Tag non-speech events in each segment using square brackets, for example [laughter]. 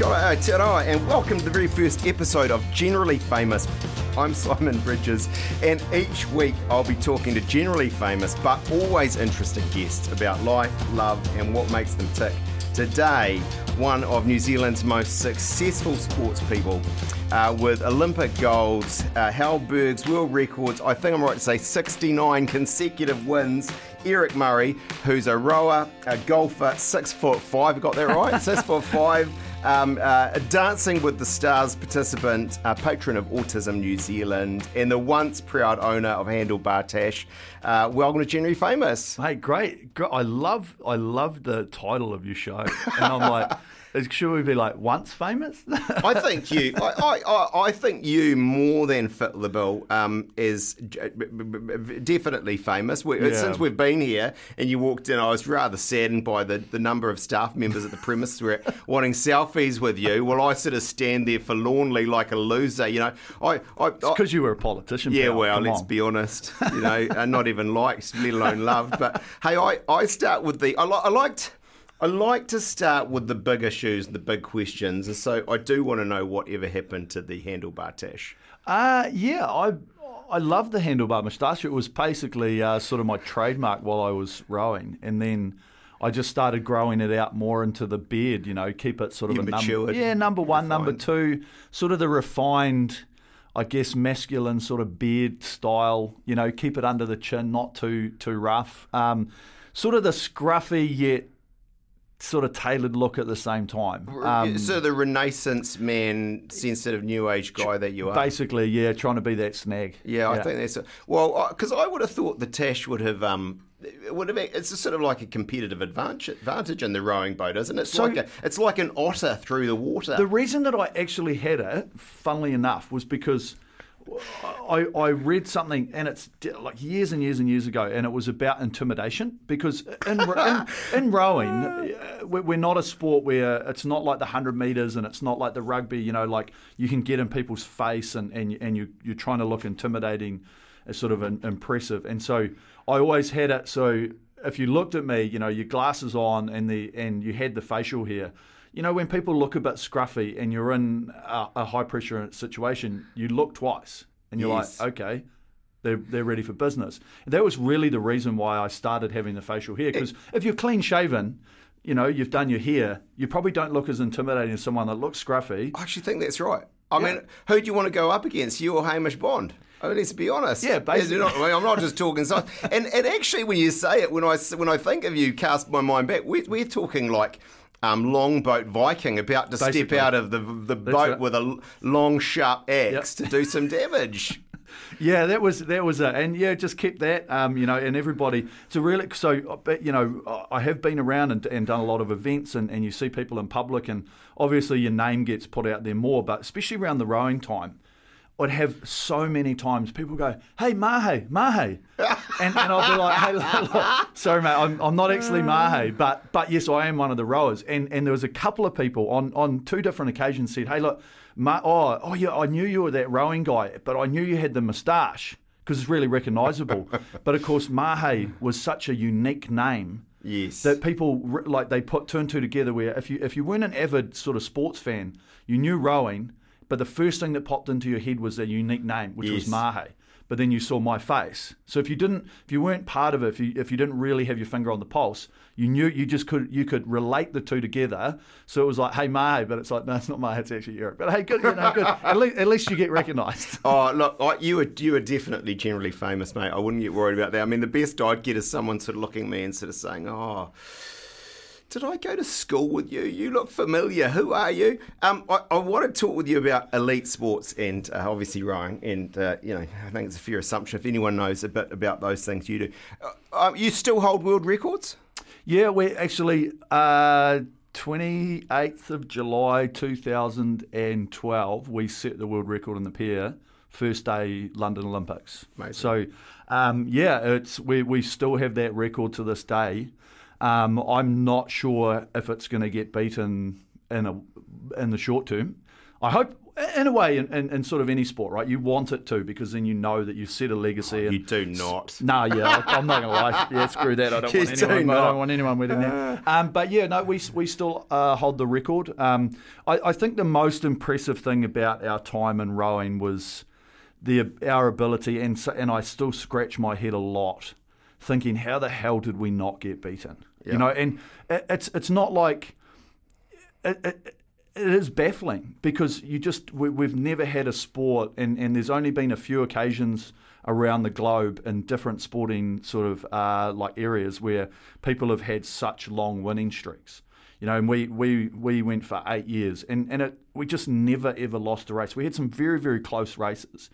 Kia ora, te aroa, and welcome to the very first episode of Generally Famous. I'm Simon Bridges, and each week I'll be talking to generally famous but always interesting guests about life, love, and what makes them tick. Today, one of New Zealand's most successful sports people uh, with Olympic golds, uh, Halberg's world records, I think I'm right to say 69 consecutive wins. Eric Murray, who's a rower, a golfer, six foot five, got that right? [laughs] six foot five. Um, uh, a Dancing with the Stars participant, a patron of Autism New Zealand, and the once proud owner of Handlebar Tash. Uh, welcome to Generally Famous. Hey, great. great. I love I love the title of your show. And I'm like, [laughs] should we be like once famous? [laughs] I think you, I, I, I think you more than fit the bill um, is definitely famous. We, yeah. Since we've been here and you walked in, I was rather saddened by the, the number of staff members at the premises were [laughs] wanting selfies with you. Well, I sort of stand there forlornly like a loser. You know, I, I because you were a politician. Yeah, pal. well, Come let's on. be honest. You know, [laughs] not even liked, let alone loved. But hey, I, I start with the I, li- I liked. I like to start with the big issues, the big questions, and so I do want to know whatever happened to the handlebar tash. Uh, yeah, I I love the handlebar moustache. It was basically uh, sort of my trademark while I was rowing, and then I just started growing it out more into the beard. You know, keep it sort of You a number. Yeah, number one, number two, sort of the refined. I guess masculine sort of beard style, you know, keep it under the chin, not too too rough. Um, sort of the scruffy yet sort of tailored look at the same time. Um, so the Renaissance man, sensitive new age guy that you are. basically, yeah, trying to be that snag. Yeah, I think that's a, well because I would have thought the Tash would have um it would have it's a sort of like a competitive advantage advantage in the rowing boat, isn't it? It's So- like a, it's like an otter through the water. The reason that I actually had it, funnily enough, was because I, I read something, and it's like years and years and years ago, and it was about intimidation. Because in, in, in [laughs] rowing, uh, we're we're not a sport where it's not like the 100 metres and it's not like the rugby, you know, like you can get in people's face and, and, and you, you're trying to look intimidating, as sort of an, impressive. And so I always had it so if you looked at me, you know, your glasses on and the and you had the facial hair, you know, when people look a bit scruffy and you're in a, a high pressure situation, you look twice and you're Yes. like, okay, they're, they're ready for business. And that was really the reason why I started having the facial hair. Because if you're clean shaven, you know, you've done your hair, you probably don't look as intimidating as someone that looks scruffy. I actually think that's right. I mean, who do you want to go up against, you or Hamish Bond? I mean, let's be honest. Yeah, basically. Not- I mean, I'm not just talking. So, and and actually, when you say it, when I when I think of you, cast my mind back. We're, we're talking like. Um, longboat Viking about to Basically. step out of the the boat right. with a long sharp axe to do some damage. [laughs] Yeah, that was that was a, and yeah, just keep that. Um, you know, and everybody. A really so. You know, I have been around and, and done a lot of events, and, and you see people in public, and obviously your name gets put out there more. But especially around the rowing time, I'd have so many times people go, "Hey, Mahe, Mahe," [laughs] and, and I'll be like, "Hey, look, look, sorry, mate, I'm, I'm not actually uh. Mahe, but but yes, I am one of the rowers." And and there was a couple of people on on two different occasions said, "Hey, look, Ma- oh oh yeah, I knew you were that rowing guy, but I knew you had the moustache because it's really recognisable." [laughs] but of course, Mahe was such a unique name Yes. that people like they put two and two together. Where if you if you weren't an avid sort of sports fan, you knew rowing, but the first thing that popped into your head was a unique name, which was Yes. Mahe. But then you saw my face. So if you didn't, if you weren't part of it, if you if you didn't really have your finger on the pulse, you knew you just could you could relate the two together. So it was like, hey Mahe, but it's like no, it's not Mahe, it's actually Eric. But hey, good, you know, good. At least at least you get recognised. [laughs] Oh, look, I, you were you were definitely generally famous, mate. I wouldn't get worried about that. I mean, the best I'd get is someone sort of looking at me and sort of saying, "Oh, did I go to school with you? You look familiar. Who are you?" Um, I, I want to talk with you about elite sports and uh, obviously rowing. And uh, you know, I think it's a fair assumption if anyone knows a bit about those things, you do. Uh, um, you still hold world records? Yeah, we're actually uh, 28th of July 2012. We set the world record in the pair. First day London Olympics. Amazing. So, um, yeah, it's we we still have that record to this day. Um, I'm not sure if it's going to get beaten in a in the short term. I hope In a way, in, in, in sort of any sport, right? You want it to because then you know that you've set a legacy. and You do not. no, yeah, I'm not gonna lie. Yeah, screw that. I don't [laughs] You want anyone. do I don't want anyone winning that. Um, but yeah, no, we we still uh, hold the record. Um, I, I think the most impressive thing about our time in rowing was the our ability, and so, and I still scratch my head a lot, thinking how the hell did we not get beaten? Yeah. You know, and it, it's it's not like it, it, it is baffling because you just we, we've never had a sport and, and there's only been a few occasions around the globe in different sporting sort of uh, like areas where people have had such long winning streaks. You know and we we, we went for eight years and, and it, we just never ever lost a race. We had some very very close races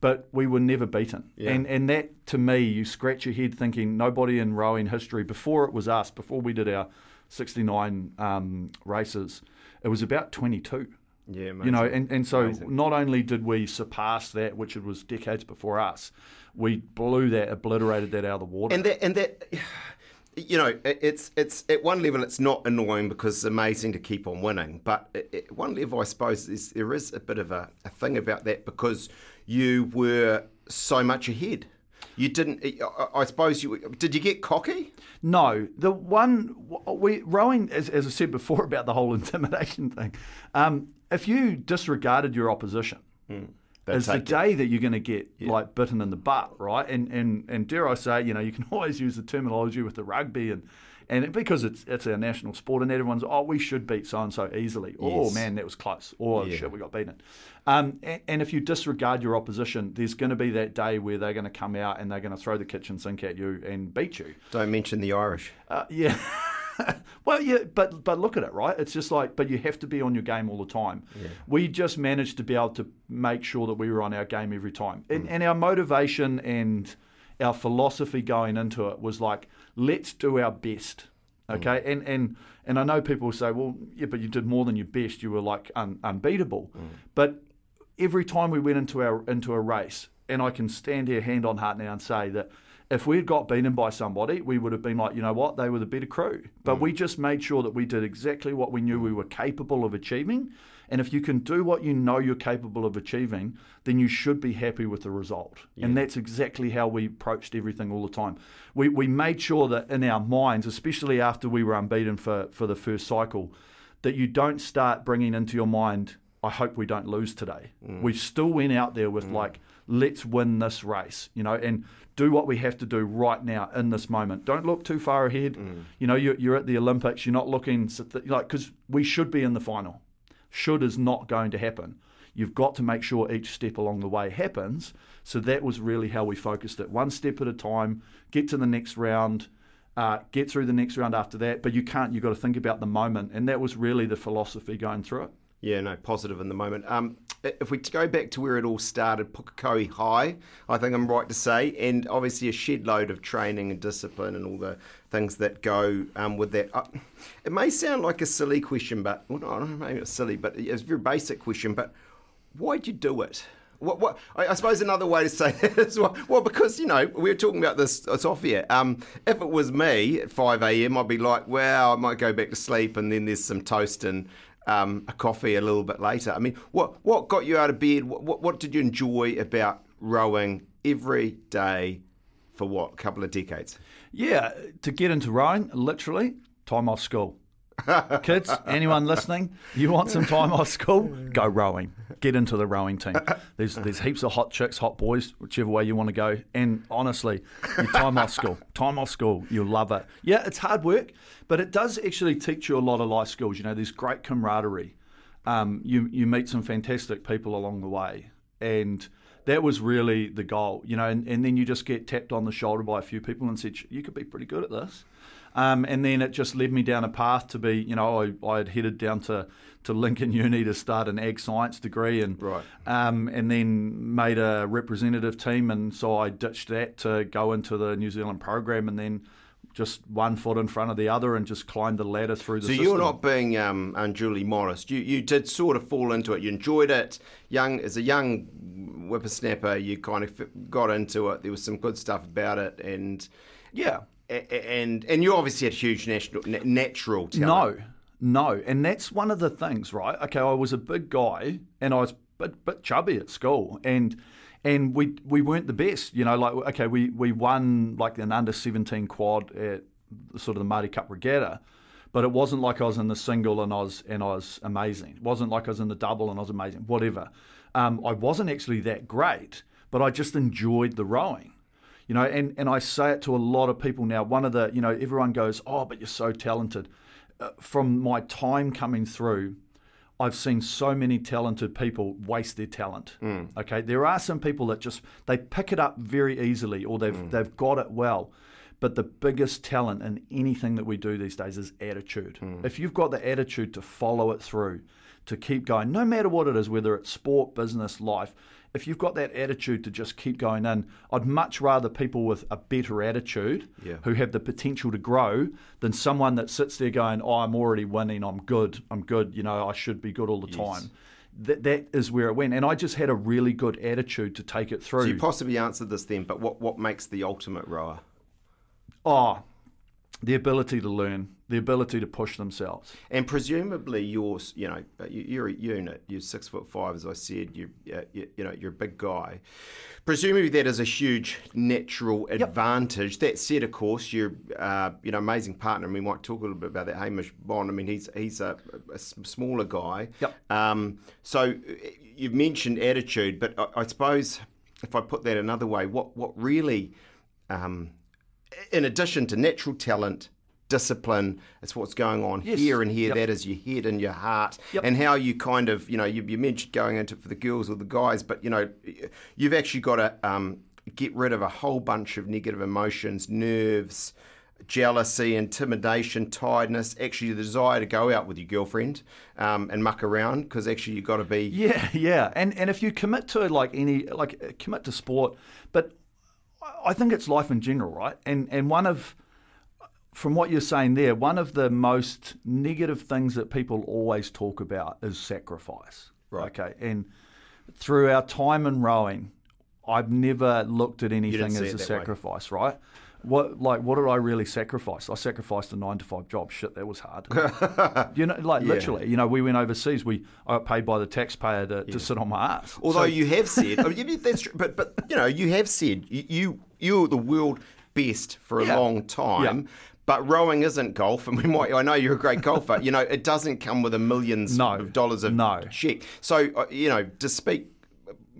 but we were never beaten. Yeah. And and that to me, you scratch your head thinking nobody in rowing history before it was us, before we did our 69 um, races, it was about 22. Yeah, You know, and, and so Amazing. not only did we surpass that, which it was decades before us, we blew that, obliterated that out of the water. and that and that [sighs] you know it's it's at one level it's not annoying because it's amazing to keep on winning but at one level i suppose is, there is a bit of a, a thing about that because you were so much ahead you didn't I- suppose you did you get cocky No, the one we rowing, as, as I said before [laughs] about the whole intimidation thing. Um, if you disregarded your opposition, They'd is the it. day that you're going to get like bitten in the butt, right? And and and dare I say, you know, you can [laughs] always use the terminology with the rugby and. And it- because it's it's our national sport, and everyone's oh we should beat so and so easily. Oh man, that was close. Oh Yeah. shit, we got beaten. Um, and, and if you disregard your opposition, there's going to be that day where they're going to come out and they're going to throw the kitchen sink at you and beat you. don't mention the irish Uh, yeah. [laughs] well, yeah, but but look at it, right? It's just like, but you have to be on your game all the time. We just managed to be able to make sure that we were on our game every time, and, and our motivation and our philosophy going into it was like, let's do our best. Hmm. Okay, and and and I know people say, well, yeah, but you did more than your best. You were like un, unbeatable, hmm. but every time we went into our into a race, and I can stand here hand on heart now and say that if we had got beaten by somebody, we would have been like, you know what, they were the better crew. But we mm. just made sure that we did exactly what we knew we were capable of achieving. And if you can do what you know you're capable of achieving, then you should be happy with the result. And that's exactly how we approached everything all the time. We, we made sure that in our minds, especially after we were unbeaten for, for the first cycle, that you don't start bringing into your mind, I hope we don't lose today. Mm. We still went out there with mm. like, let's win this race, you know, and do what we have to do right now in this moment. Don't look too far ahead. You know, you're, you're at the Olympics. You're not looking like because we should be in the final. Should is not going to happen. You've got to make sure each step along the way happens. So that was really how we focused it. One step at a time. Get to the next round. Uh, get through the next round after that. But you can't. You've got to think about the moment, and that was really the philosophy going through it. Yeah, no, positive in the moment. Um, if we go back to where it all started, Pukekohe High, I think I'm right to say, and obviously a shed load of training and discipline and all the things that go um, with that. Uh, it may sound like a silly question, but well, no, maybe it's silly, but it's a very basic question. But why'd you do it? What, what, I, I suppose another way to [laughs] say that is well, well, because you know we were talking about this. It's off here. Um, if it was me at five a.m., I'd be like, "Well, I might go back to sleep," and then there's some toast and um, a coffee a little bit later. I mean, what what got you out of bed? What, what what did you enjoy about rowing every day for what a couple of decades? Yeah, to get into rowing, literally, time off school. [laughs] Kids, anyone listening, you want some time off school? Go rowing. Get into the rowing team. [laughs] There's there's heaps of hot chicks, hot boys, whichever way you want to go. And honestly, you time off school. Time off school, you'll love it. Yeah, it's hard work, but it does actually teach you a lot of life skills. You know, there's great camaraderie. Um, you you meet some fantastic people along the way, and that was really the goal, you know. And, and then you just get tapped on the shoulder by a few people and said, "You could be pretty good at this." Um, and then it just led me down a path to be, you know, I, I had headed down to, to Lincoln Uni to start an ag science degree, and Right. um, and then made a representative team, and so I ditched that to go into the New Zealand program, and then just one foot in front of the other, and just climbed the ladder through the. So system. you're not being um, unduly modest. You you did sort of fall into it. You enjoyed it. Young as a young whippersnapper, you kind of got into it. There was some good stuff about it, and yeah. And and you obviously had huge national natural talent. No, No, and that's one of the things, right? Okay, I was a big guy and I was bit, bit chubby at school, and and we we weren't the best, you know. Like okay, we we won like an under seventeen quad at sort of the Maadi Cup regatta, but it wasn't like I was in the single and I was and I was amazing. It wasn't like I was in the double and I was amazing. Whatever. Um, I wasn't actually that great, but I just enjoyed the rowing. You know, and, and I say it to a lot of people now. One of the, you know, everyone goes, oh, but you're so talented. Uh, from my time coming through, I've seen so many talented people waste their talent. Mm. Okay, there are some people that just they pick it up very easily, or they've mm. they've got it well. But the biggest talent in anything that we do these days is attitude. Mm. If you've got the attitude to follow it through, to keep going, no matter what it is, whether it's sport, business, life, if you've got that attitude to just keep going in, I'd much rather people with a better attitude yeah. who have the potential to grow than someone that sits there going, oh, I'm already winning, I'm good, I'm good, you know, I should be good all the yes. time that that is where it went. And I just had a really good attitude to take it through. So you possibly answered this then, but what, what makes the ultimate rower? Oh, ah, the ability to learn, the ability to push themselves. And presumably, you're you know you're a unit. You're six foot five, as I said. You're you, you know you're a big guy. Presumably, that is a huge natural advantage. Yep. That said, of course, you're uh, you know amazing partner. And we might talk a little bit about that. Hamish Bond. I mean, he's he's a, a smaller guy. Yep. Um, so you've mentioned attitude, but I, I, suppose if I put that another way, what what really um, in addition to natural talent, discipline, it's what's going on yes. here and here. Yep. That is your head and your heart, yep. and how you kind of, you know, you, you, mentioned going into for the girls or the guys, but you know, you've actually got to um, get rid of a whole bunch of negative emotions, nerves. Jealousy, intimidation, tiredness, actually the desire to go out with your girlfriend um, and muck around because actually you've got to be. Yeah, [laughs] yeah. And and if you commit to like any, like commit to sport, but I think it's life in general, right? And and one of from what you're saying there, one of the most negative things that people always talk about is sacrifice. Right. Okay. And through our time in rowing, I've never looked at anything as a sacrifice, way. right? What like what did I really sacrifice? I sacrificed a nine to five job. Shit, that was hard. [laughs] you know, like yeah. literally. You know, we went overseas. We I got paid by the taxpayer to, yeah. to sit on my ass. Although so, you have said, I [laughs] mean, that's true, but but you know, you have said you, you you're the world best for a yeah. long time. But rowing isn't golf, and we might. I know you're a great golfer. you know, it doesn't come with a millions no, of dollars of no. check. So, uh, you know, to speak,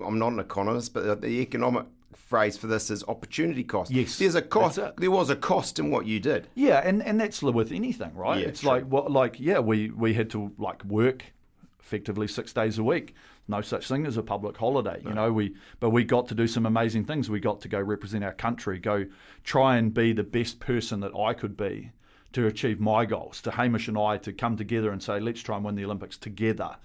I'm not an economist, but the economic phrase for this is opportunity cost. Yes, there's a cost. There was a cost in what you did. Yeah, and, and that's with anything, right? Yeah, it's true. like what, like yeah, we we had to like work effectively six days a week. No such thing as a public holiday, no. you know. We but we got to do some amazing things. We got to go represent our country, go try and be the best person that I could be to achieve my goals. To Hamish and I to come together and say, let's try and win the Olympics together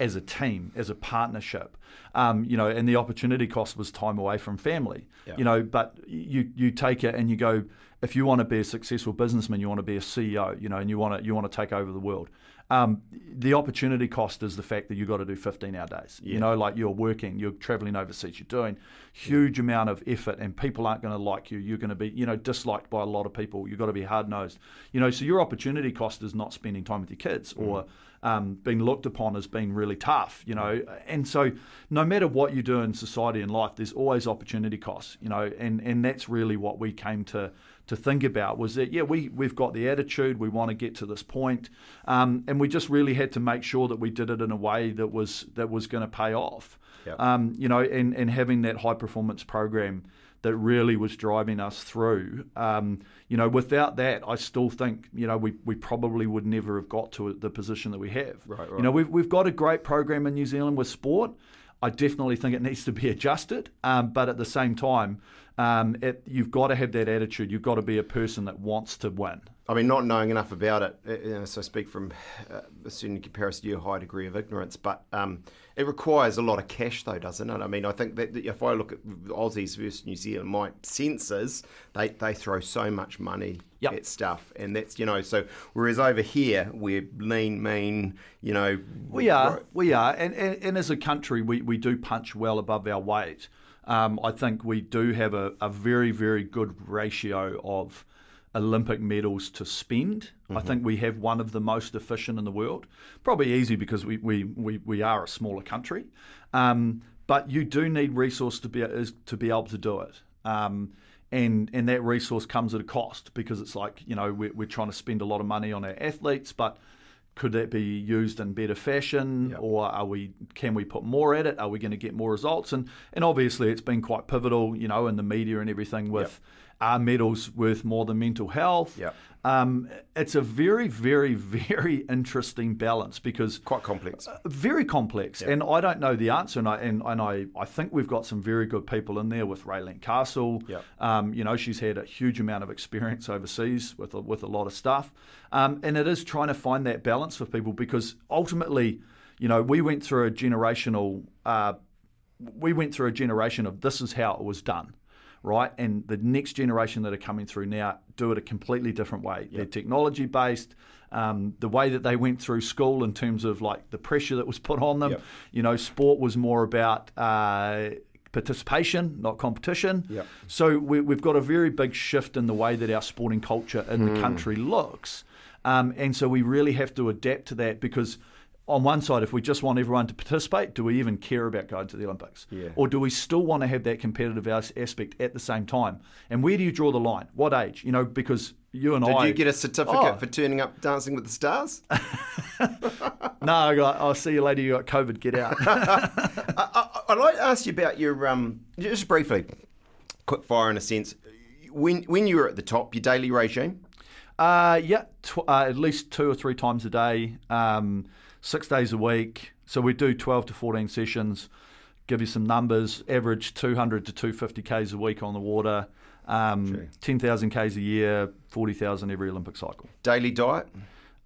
as a team, as a partnership. Um, you know, and the opportunity cost was time away from family. Yeah. You know, but you you take it and you go. If you want to be a successful businessman, you want to be a CEO. You know, and you want to you want to take over the world. Um, the opportunity cost is the fact that you've got to do 15 hour days. Yeah. You know, like you're working, you're traveling overseas, you're doing huge yeah. amount of effort, and people aren't going to like you. You're going to be, you know, disliked by a lot of people. You've got to be hard nosed. You know, so your opportunity cost is not spending time with your kids mm. or um, being looked upon as being really tough, you know. And so, no matter what you do in society and life, there's always opportunity costs, you know. And and that's really what we came to to think about was that yeah, we we've got the attitude, we want to get to this point, um, and we just really had to make sure that we did it in a way that was that was going to pay off. Yep. Um, you know, and and having that high performance program that really was driving us through. Um, you know, without that, I still think you know we, we probably would never have got to the position that we have. Right, right. You know, we've we've got a great program in New Zealand with sport. I definitely think it needs to be [laughs] adjusted, um, but at the same time, um, it, you've got to have that attitude. You've got to be a person that wants to win. I mean, not knowing enough about it, uh, you know, so I speak from uh, a certain comparison to your high degree of ignorance, but um, it requires a lot of cash, though, doesn't it? I mean, I think that if I look at Aussies versus New Zealand, my sense is they, they throw so much money yep. at stuff, and that's you know, so whereas over here we're lean, mean, you know, we are, we are, and, and, and as a country, we, we do punch well above our weight. Um, I think we do have a, a very, very good ratio of Olympic medals to spend. I think we have one of the most efficient in the world. Probably easy because we, we, we, we are a smaller country. Um, but you do need resource to be, to be able to do it. Um, and, and that resource comes at a cost because it's like, you know, we're, we're trying to spend a lot of money on our athletes, but could that be used in better fashion or are we can we put more at it are we going to get more results and and obviously it's been quite pivotal you know in the media and everything with are medals worth more than mental health Yep. um, it's a very very very interesting balance because Quite complex. very complex, and I don't know the answer. And I and, and I, I think we've got some very good people in there with Raelene Castle. Yep. Um, you know, she's had a huge amount of experience overseas with a, with a lot of stuff, um, and it is trying to find that balance for people because ultimately, you know, we went through a generational. Uh, we went through a generation of this is how it was done, right? And the next generation that are coming through now do it a completely different way. They're technology based. Um, the way that they went through school in terms of like the pressure that was put on them, Yep. you know, sport was more about uh, participation, not competition. Yep. So we, we've got a very big shift in the way that our sporting culture in Hmm. the country looks. Um, and so we really have to adapt to that because, on one side, if we just want everyone to participate, do we even care about going to the Olympics? Yeah. Or do we still want to have that competitive aspect at the same time? And where do you draw the line? What age? You know, because you and Did I. Did you get a certificate Oh. for turning up Dancing with the Stars? [laughs] No, I got, I'll see you later. You got COVID. Get out. [laughs] I, I, I'd like to ask you about your, um, just briefly, quick fire in a sense. When, when you were at the top, your daily regime, Uh, yeah, tw- uh, at least two or three times a day, um, six days a week. So we do 12 to 14 sessions. Give you some numbers. Average 200 to 250 k's a week on the water. Um, 10,000 k's a year, 40,000 every Olympic cycle. daily diet,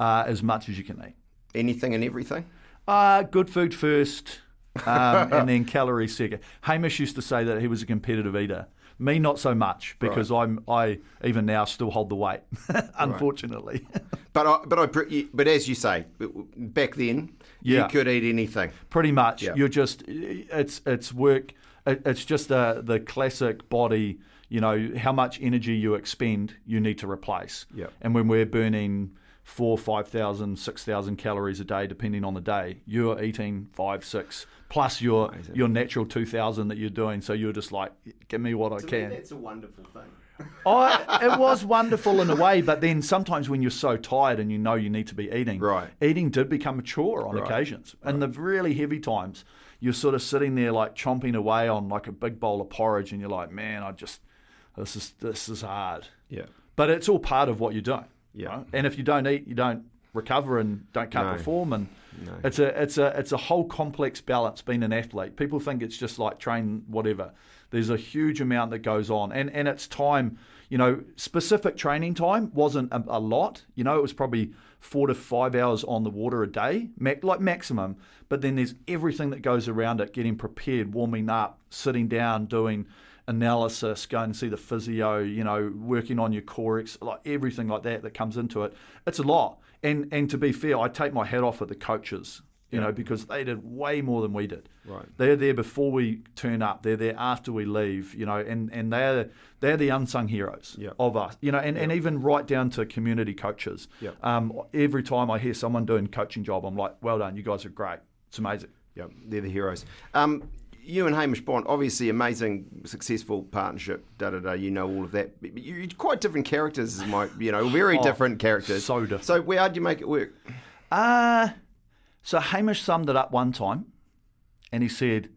Uh, as much as you can eat. anything and everything? Uh, good food first, um, [laughs] and then calories second. Hamish used to say that he was a competitive eater. Me, not so much, because I'm I even now still hold the weight, [laughs] unfortunately. But I, but I, but as you say, back then Yeah. you could eat anything. Pretty much, Yeah. you're just it's it's work. It's just uh, the classic body. You know how much energy you expend, you need to replace. Yeah. And when we're burning four, five thousand, six thousand calories a day, depending on the day, you're eating five, six plus your your natural two thousand that you're doing. So you're just like, give me what I can. That's a wonderful thing. [laughs] Oh, it was wonderful in a way, but then sometimes when you're so tired and you know you need to be eating, Right. eating did become a chore on Right. occasions. And the really heavy times, you're sort of sitting there like chomping away on like a big bowl of porridge, and you're like, man, I just this is this is hard. Yeah. But it's all part of what you're doing. Yeah. right? And if you don't eat, you don't recover and don't can't No. perform. And No. it's a it's a it's a whole complex balance being an athlete. People think it's just like train whatever. There's a huge amount that goes on, and and it's time. You know, specific training time wasn't a, a lot. You know, it was probably four to five hours on the water a day, like maximum. But then there's everything that goes around it: getting prepared, warming up, sitting down, doing analysis, going and see the physio, you know, working on your core, like everything like that that comes into it. It's a lot. And and to be fair, I take my hat off at the coaches, you know, because they did way more than we did. Right. They're there before we turn up. They're there after we leave, you know, and, and they're they're the unsung heroes Yeah. of us, you know, and, and even right down to community coaches. Yeah. Um, every time I hear someone doing coaching job, I'm like, well done, you guys are great. It's amazing. Yeah, they're the heroes. Um, you and Hamish Bond, obviously amazing, successful partnership. Da da da. You know all of that. But You're quite different characters, my you know, very [laughs] Oh, different characters. so different. So where how'd you make it work? Uh, so Hamish summed it up one time and he said,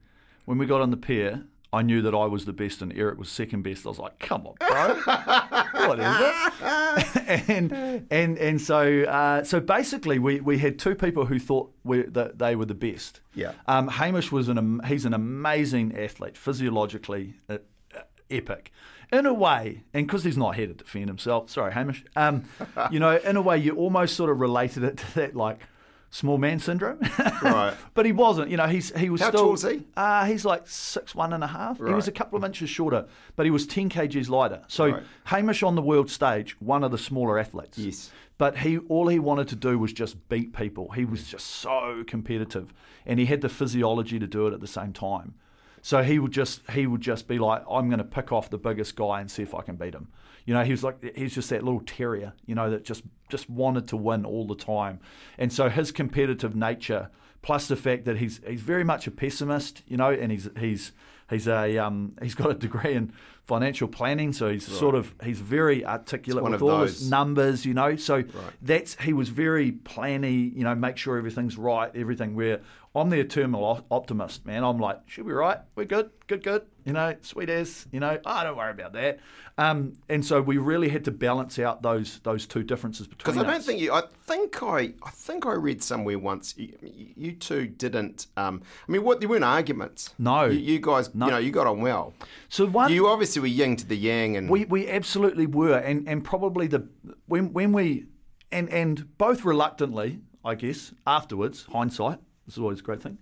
when we got on the pier, I knew that I was the best and Eric was second best. I was like, come on, bro. Whatever. [laughs] and and and so uh, so basically we, we had two people who thought we, that they were the best. Yeah. Um, Hamish was an he's an amazing athlete, physiologically uh, uh, epic. In a way, and because he's not here to defend himself, sorry, Hamish. Um, you know, in a way, you almost sort of related it to that like small man syndrome. Right. [laughs] but he wasn't. You know, he's he was How still. tall is he? Uh, he's like six one and a half. He was a couple of inches shorter, but he was ten kgs lighter. So Right. Hamish on the world stage, one of the smaller athletes. Yes. But he all he wanted to do was just beat people. He was just so competitive, and he had the physiology to do it at the same time. So he would just he would just be like, I'm going to pick off the biggest guy and see if I can beat him. You know, he was like he's just that little terrier, you know, that just just wanted to win all the time. And so his competitive nature, plus the fact that he's he's very much a pessimist, you know, and he's he's he's a um, he's got a degree in financial planning, so he's sort of he's very articulate one with of all those. his numbers, you know. So that's he was very planny, you know, make sure everything's right, everything. Where I'm the eternal optimist, man. I'm like, should be right, we're good, good, good, you know, sweet as, you know. I don't worry about that. Um, and so we really had to balance out those those two differences between Because I don't us. think you. I think I. I think I read somewhere once. You, you two didn't. Um, I mean, what there weren't arguments. No. You, you guys. You know, you got on well. so one You obviously were yin to the yang, and We we absolutely were, and and probably the when when we and and both reluctantly, I guess, afterwards, hindsight. This is always a great thing.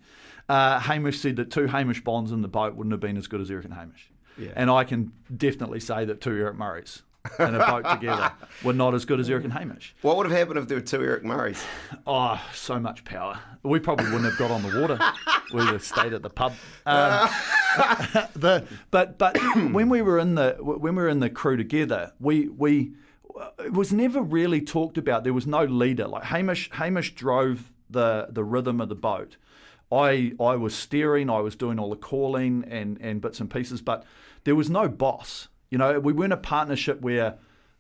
Uh, Hamish said that two Hamish Bonds in the boat wouldn't have been as good as Eric and Hamish. Yeah. And I can definitely say that two Eric Murrays in a boat together [laughs] were not as good as Eric and Hamish. what would have happened if there were two Eric Murrays? Oh, so much power. We probably wouldn't have got on the water. We'd have stayed at the pub. Um, [laughs] the, but but [coughs] when we were in the when we were in the crew together, we we it was never really talked about. There was no leader. Like Hamish Hamish drove the the rhythm of the boat. I I was steering. I was doing all the calling and and bits and pieces. But there was no boss. You know, we weren't a partnership where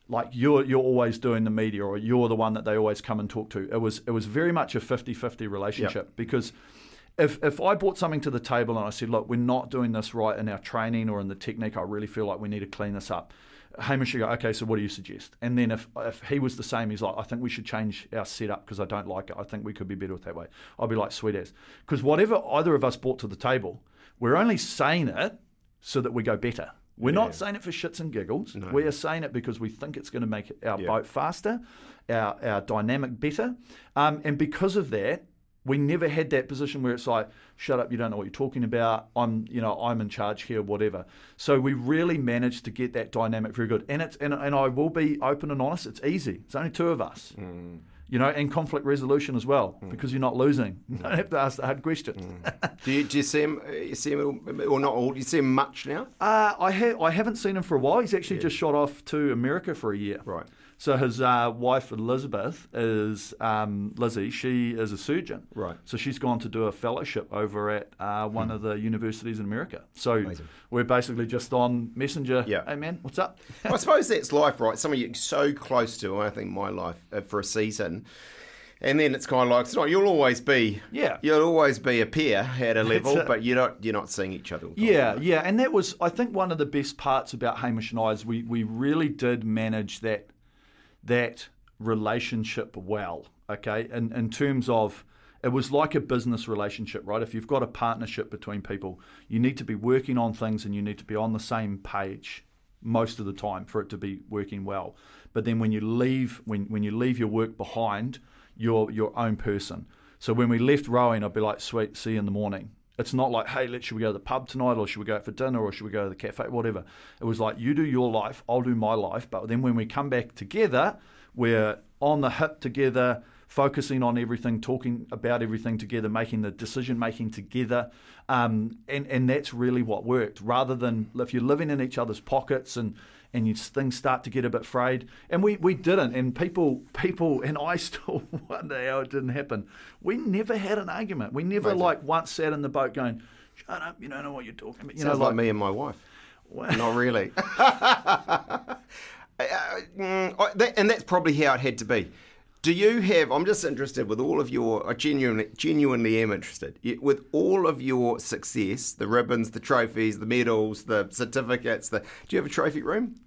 like you're you're always doing the media or you're the one that they always come and talk to. It was it was very much a 50-50 relationship because if if I brought something to the table and I said, look, we're not doing this right in our training or in the technique, I really feel like we need to clean this up. Hamish would go, okay, so what do you suggest? And then if if he was the same, he's like, I think we should change our setup because I don't like it. I think we could be better with that way. I'll be like, sweet as. Because whatever either of us brought to the table, we're only saying it so that we go better. We're not saying it for shits and giggles. We are saying it because we think it's going to make our Yeah. boat faster, our, our dynamic better. Um, and because of that, we never had that position where it's like, shut up, you don't know what you're talking about. I'm, you know, I'm in charge here, whatever. So we really managed to get that dynamic very good. And it's and, and I will be open and honest, it's easy. It's only two of us. You know, and conflict resolution as well, because you're not losing. [laughs] You don't have to ask the hard questions. Do you, do you see him? uh, You see him, or not all? Do you see him much now? Uh, I ha- I haven't seen him for a while. He's actually just shot off to America for a year. Right. So his uh, wife Elizabeth is um, Lizzie. She is a surgeon. Right. So she's gone to do a fellowship over at uh, one of the universities in America. So Amazing. we're basically just on Messenger. Yeah. Hey man, what's up? I suppose that's life, right? Some of you are so close to. I think my life uh, for a season. And then it's kind of like it's not. You'll always be, Yeah. You'll always be a peer at a level, it. but you're not. You're not seeing each other. the time, Yeah, yeah, and that was I think one of the best parts about Hamish and I is we we really did manage that that relationship well. Okay, in in terms of it was like a business relationship, right? If you've got a partnership between people, you need to be working on things and you need to be on the same page most of the time for it to be working well. But then when you leave when when you leave your work behind, you're your own person. So when we left rowing, I'd be like, "Sweet, see you in the morning." It's not like, "Hey, let's should we go to the pub tonight, or should we go out for dinner, or should we go to the cafe, whatever." It was like, "You do your life, I'll do my life." But then when we come back together, we're on the hip together, focusing on everything, talking about everything together, making the decision making together, um, and and that's really what worked. Rather than if you're living in each other's pockets and and you, things start to get a bit frayed. And we, we didn't. And people people [laughs] and I still [laughs] wonder how it didn't happen. We never had an argument. We never Amazing. like once sat in the boat going, "Shut up! You don't know what you're talking about." You Sounds know, like, me and my wife. Not really. [laughs] Uh, mm, I- that- and that's probably how it had to be. Do you have? I'm just interested with all of your. I genuinely, genuinely am interested with all of your success, the ribbons, the trophies, the medals, the certificates. The do you have a trophy room?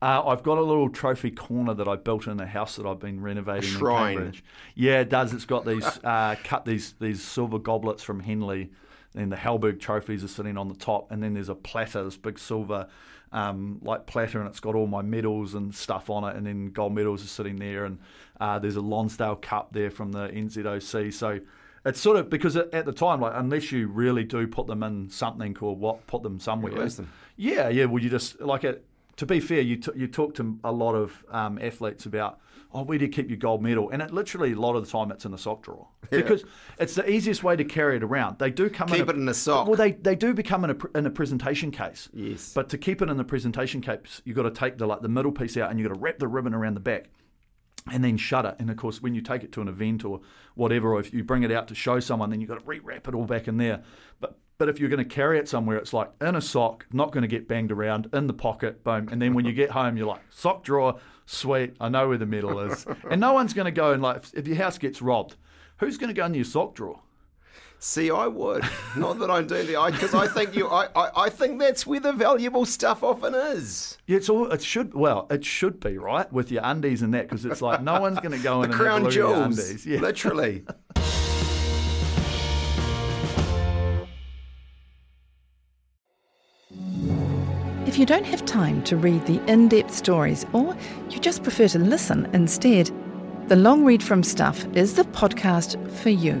Uh, I've got a little trophy corner that I built in a house that I've been renovating a shrine. in Cambridge. Yeah, it does. It's got these [laughs] uh, cut these these silver goblets from Henley, and the Halberg trophies are sitting on the top, and then there's a platter, this big silver um, like platter, and it's got all my medals and stuff on it, and then gold medals are sitting there, and uh, there's a Lonsdale Cup there from the NZOC. So. It's sort of because at the time, like unless you really do put them in something or what, put them somewhere. them. Yeah, yeah. Well, you just like it. To be fair, you t- you talk to a lot of um, athletes about oh, where do you keep your gold medal? And it literally, a lot of the time, it's in the sock drawer [laughs] because it's the easiest way to carry it around. They do come Keep in a, it in a sock. Well, they, they do become in a, in a presentation case. Yes. But to keep it in the presentation case, you've got to take the like the middle piece out and you've got to wrap the ribbon around the back and then shut it. And of course, when you take it to an event or whatever, or if you bring it out to show someone, then you've got to rewrap it all back in there. But but if you're going to carry it somewhere, it's like in a sock, not going to get banged around, in the pocket, boom. And then when you get home, you're like, sock drawer, sweet, I know where the medal is. [laughs] and no one's going to go and like, if your house gets robbed, who's going to go in your sock drawer? See, I would. Not that I'm doing the because I think you. I, I, I think that's where the valuable stuff often is. Yeah, it's all. It should. Well, it should be right with your undies and that because it's like no one's going to go [laughs] The in and crown look at your jewels, undies. Yeah. literally. [laughs] If you don't have time to read the in depth stories or you just prefer to listen instead, the Long Read from Stuff is the podcast for you.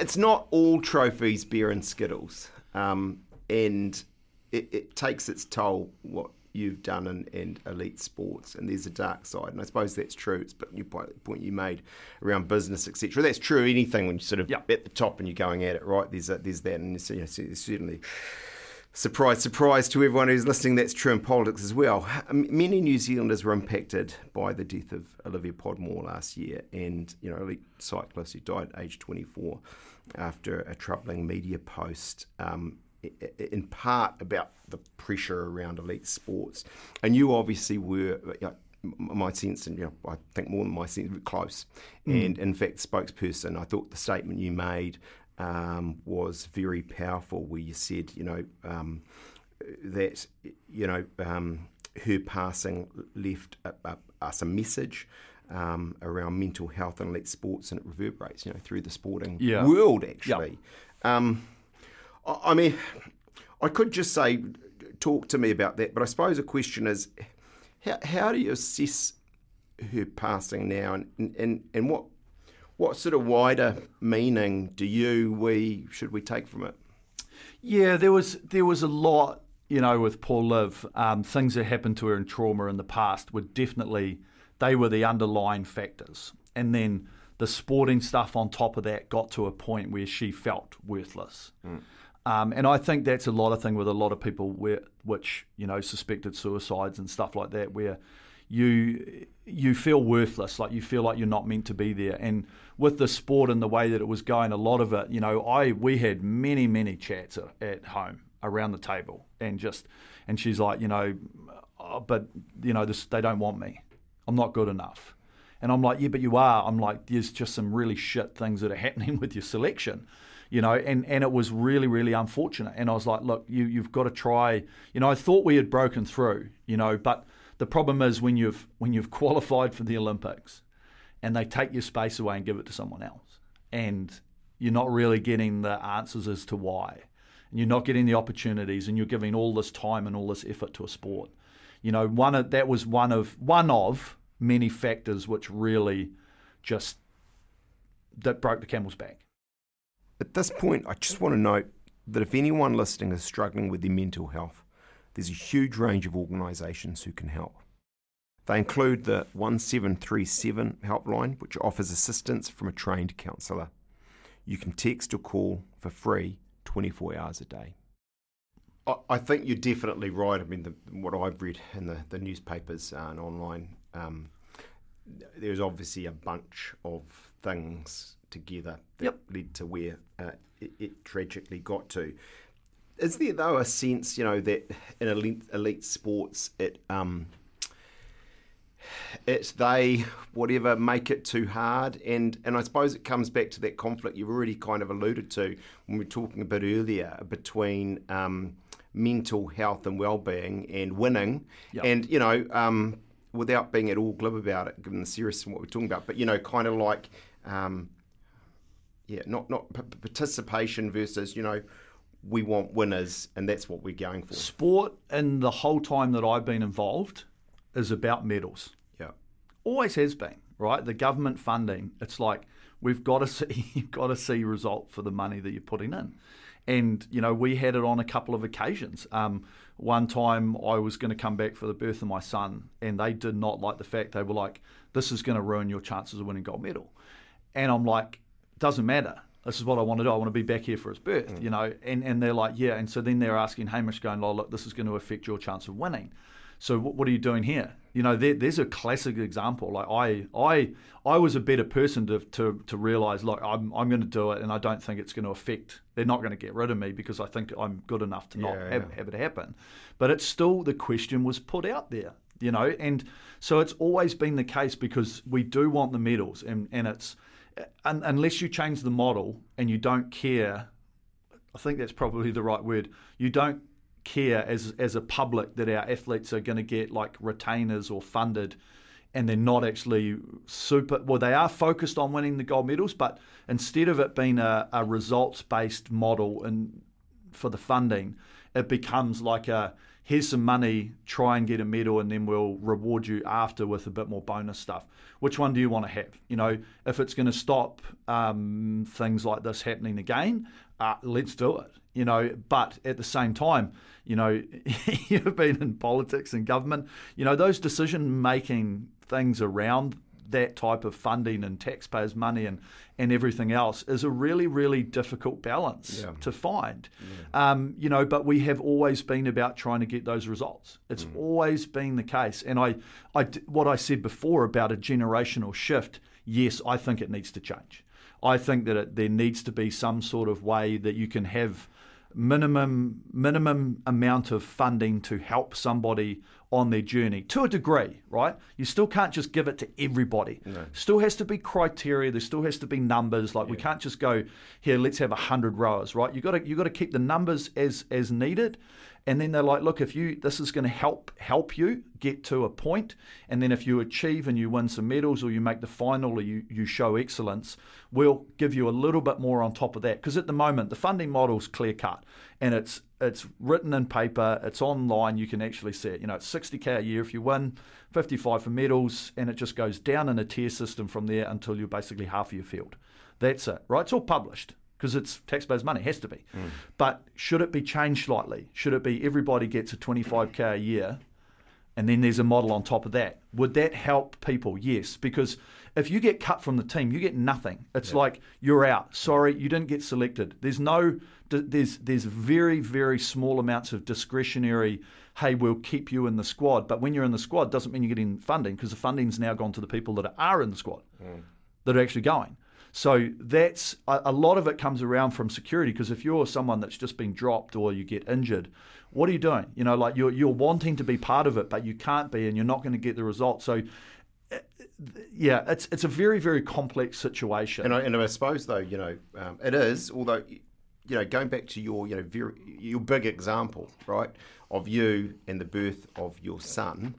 It's not all trophies, beer and skittles, um, and it, it takes its toll what you've done in, in elite sports, and there's a dark side, and I suppose that's true. It's but your point, point you made around business, etc. That's true. Anything when you're sort of Yeah. at the top and you're going at it, right? There's a, there's that, and you know, certainly. Surprise, surprise to everyone who's listening, that's true in politics as well. Many New Zealanders were impacted by the death of Olivia Podmore last year, and you know, elite cyclist who died at age 24 after a troubling media post, um, in part about the pressure around elite sports. And you obviously were. You know, my sense, and you know, I think more than my sense, close. And in fact, spokesperson, I thought the statement you made um, was very powerful, where you said, you know, um, that you know um, her passing left a, a, us a message. Um, around mental health and elite sports, and it reverberates, you know, through the sporting Yeah. world. Actually, um, I, I mean, I could just say, talk to me about that, but I suppose the question is, how, how do you assess her passing now, and, and, and what what sort of wider meaning do you we should we take from it? Yeah, there was there was a lot, you know, with Paul Liv. Um, things that happened to her in trauma in the past were definitely they were the underlying factors, and then the sporting stuff on top of that got to a point where she felt worthless. Um, and I think that's a lot of thing with a lot of people where, which you know, suspected suicides and stuff like that, where you you feel worthless, like you feel like you're not meant to be there. And with the sport and the way that it was going, a lot of it, you know, I we had many many chats at, at home around the table, and just and she's like, you know, oh, but you know, this they don't want me. I'm not good enough. And I'm like, yeah, but you are. I'm like, there's just some really shit things that are [laughs] happening with your selection, you know. And, and it was really, really unfortunate. And I was like, look, you you've got to try. You know, I thought we had broken through, you know, but the problem is when you've when you've [laughs] qualified for the Olympics, and they take your space away and give it to someone else, and you're not really getting the answers as to why, and you're not getting the opportunities, and you're giving all this time and all this effort to a sport. You know, one of, that was one of one of many factors which really just that broke the camel's back. At this point, I just want to note that if anyone listening is struggling with their mental health, there's a huge range of organisations who can help. They include the 1737 helpline, which offers assistance from a trained counsellor. You can text or call for free 24 hours a day. I, I think you're definitely right. I mean, the, what I've read in the, the newspapers and online, um, there's obviously a bunch of things together that Yep. led to where uh, it, it tragically got to. Is there though a sense, you know, that in elite, elite sports, it um, it they whatever make it too hard, and and I suppose it comes back to that conflict you've already kind of alluded to when we were talking a bit earlier between um, mental health and well-being and winning, Yep. and you know, um, without being at all glib about it, given the seriousness of what we're talking about, but you know, kind of like, um, yeah, not not p- participation versus you know, we want winners, and that's what we're going for. Sport, in the whole time that I've been involved, is about medals. Yeah, always has been, right? The government funding, it's like we've got to [laughs] see you've got to see result for the money that you're putting in. And you know, we had it on a couple of occasions. Um, one time, I was going to come back for the birth of my son, and they did not like the fact they were like, "This is going to ruin your chances of winning gold medal." And I'm like, "Doesn't matter. This is what I want to do. I want to be back here for his birth." Mm. You know, and and they're like, "Yeah." And so then they're asking Hamish, going, "Oh, look, this is going to affect your chance of winning." So what, what are you doing here? You know, there, there's a classic example. Like I, I, I was a better person to to, to realize, look, I'm I'm going to do it, and I don't think it's going to affect. They're not going to get rid of me because I think I'm good enough to not Yeah, have, yeah. have it happen. But it's still the question was put out there, you know, and so it's always been the case because we do want the medals, and and it's un, unless you change the model and you don't care I think that's probably the right word. You don't care as as a public that our athletes are going to get like retainers or funded and they're not actually super well they are focused on winning the gold medals but instead of it being a, a results based model and for the funding it becomes like a here's some money try and get a medal and then we'll reward you after with a bit more bonus stuff. Which one do you want to have? You know if it's going to stop um, things like this happening again uh, let's do it you know but at the same time you know [laughs] you've been in politics and government you know those decision making things around that type of funding and taxpayers' money and, and everything else is a really, really difficult balance Yeah. to find. Um, you know, but we have always been about trying to get those results. It's always been the case. And I, I, what I said before about a generational shift, yes, I think it needs to change. I think that it, there needs to be some sort of way that you can have minimum minimum amount of funding to help somebody on their journey to a degree, right? You still can't just give it to everybody. Still has to be criteria. There still has to be numbers. Like we can't just go here. Let's have a hundred rowers, right? You got to you got to keep the numbers as as needed. And then they're like, look, if you this is going to help help you get to a point, and then if you achieve and you win some medals or you make the final or you, you show excellence, we'll give you a little bit more on top of that. Because at the moment the funding model's clear cut and it's it's written in paper, it's online, you can actually see it. You know, it's 60k a year if you win, 55 for medals, and it just goes down in a tier system from there until you're basically half of your field. That's it, right? It's all published because it's taxpayers' money, It has to be. Hmm. But should it be changed slightly? Should it be everybody gets a 25k a year and then there's a model on top of that. Would that help people? Yes, because if you get cut from the team, you get nothing. It's like you're out. Sorry, you didn't get selected. There's no, there's there's very very small amounts of discretionary. Hey, we'll keep you in the squad, but when you're in the squad, doesn't mean you're getting funding because the funding's now gone to the people that are in the squad, hmm. that are actually going. So that's a, lot of it comes around from security because if you're someone that's just been dropped or you get injured, what are you doing? You know, like you're you're wanting to be part of it, but you can't be, and you're not going to get the result. So, uh, yeah, it's it's a very very complex situation. And I, and I suppose though, you know, um, it is. Although, you know, going back to your, you know, very your big example, right, of you and the birth of your son,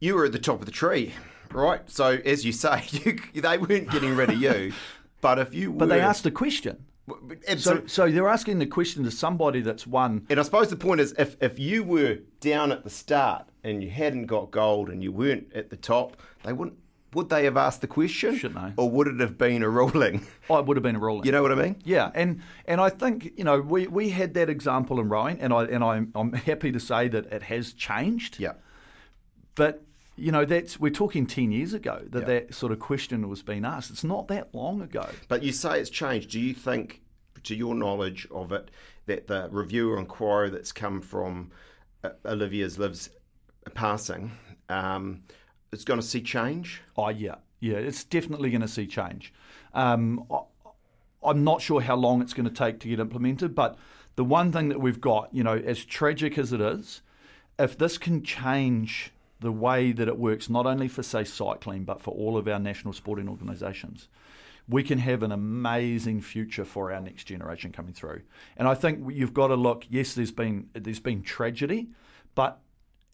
you were at the top of the tree, right? So as you say, [laughs] you, they weren't getting rid of you, but if you, but they asked a question. so, so they're asking the question to somebody that's won. and I suppose the point is, if if you were down at the start and you hadn't got gold and you weren't at the top, they wouldn't. Would they have asked the question, Shouldn't they? or would it have been a ruling? Oh, it would have been a ruling. You know what I mean? Yeah, and and I think you know we, we had that example in rowing, and I and I'm I'm happy to say that it has changed. Yeah. But you know that's we're talking ten years ago that that sort of question was being asked. It's not that long ago. But you say it's changed. Do you think, to your knowledge of it, that the review or inquiry that's come from uh, Olivia's lives passing um, is going to see change? Oh yeah, yeah, it's definitely going to see change. Um, I'm not sure how long it's going to take to get implemented, but the one thing that we've got, you know, as tragic as it is, if this can change the way that it works, not only for say cycling, but for all of our national sporting organisations, we can have an amazing future for our next generation coming through. And I think you've got to look. Yes, there's been there's been tragedy, but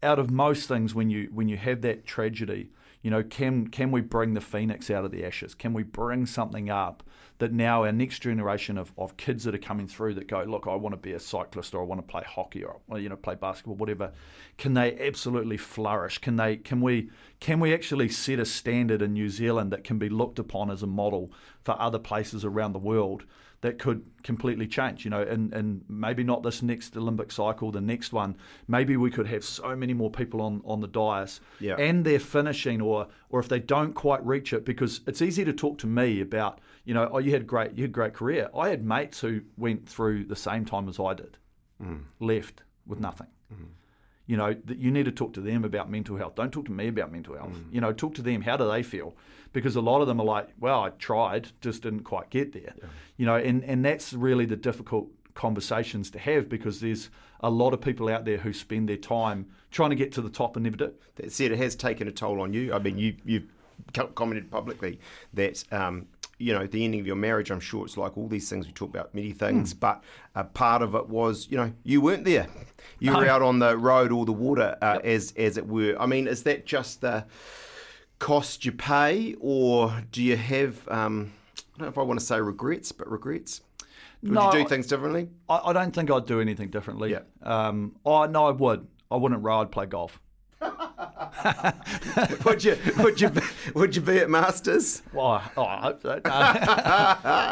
out of most things, when you when you have that tragedy, you know, can can we bring the phoenix out of the ashes? Can we bring something up that now our next generation of, of kids that are coming through that go, look, I want to be a cyclist or I want to play hockey or you know play basketball, whatever. Can they absolutely flourish? Can they can we can we actually set a standard in New Zealand that can be looked upon as a model for other places around the world? That could completely change. You know, and, and maybe not this next Olympic cycle, the next one. Maybe we could have so many more people on, on the dais, Yeah. and they're finishing, or or if they don't quite reach it, because it's easy to talk to me about, you know, oh, you had great, you had great career. I had mates who went through the same time as I did, mm. left with nothing. Mm. You know, that you need to talk to them about mental health. Don't talk to me about mental health. Mm. You know, talk to them. How do they feel? Because a lot of them are like, well, I tried, just didn't quite get there. You know, and, and that's really the difficult conversations to have because there's a lot of people out there who spend their time trying to get to the top and never do. That said, it has taken a toll on you. I mean, you you've commented publicly that um, you know the ending of your marriage. I'm sure it's like all these things we talk about, many things, but uh, part of it was you know you weren't there. You were [laughs] out on the road or the water, uh, as as it were. I mean, is that just the cost you pay, or do you have? Um, I don't know if I want to say regrets, but regrets. Would No, you do things differently? I, I don't think I'd do anything differently. Yeah. Um, oh, no, I would. I wouldn't ride play golf. [laughs] would you would you be, would you be at Masters? Well, oh, I hope so. No. [laughs]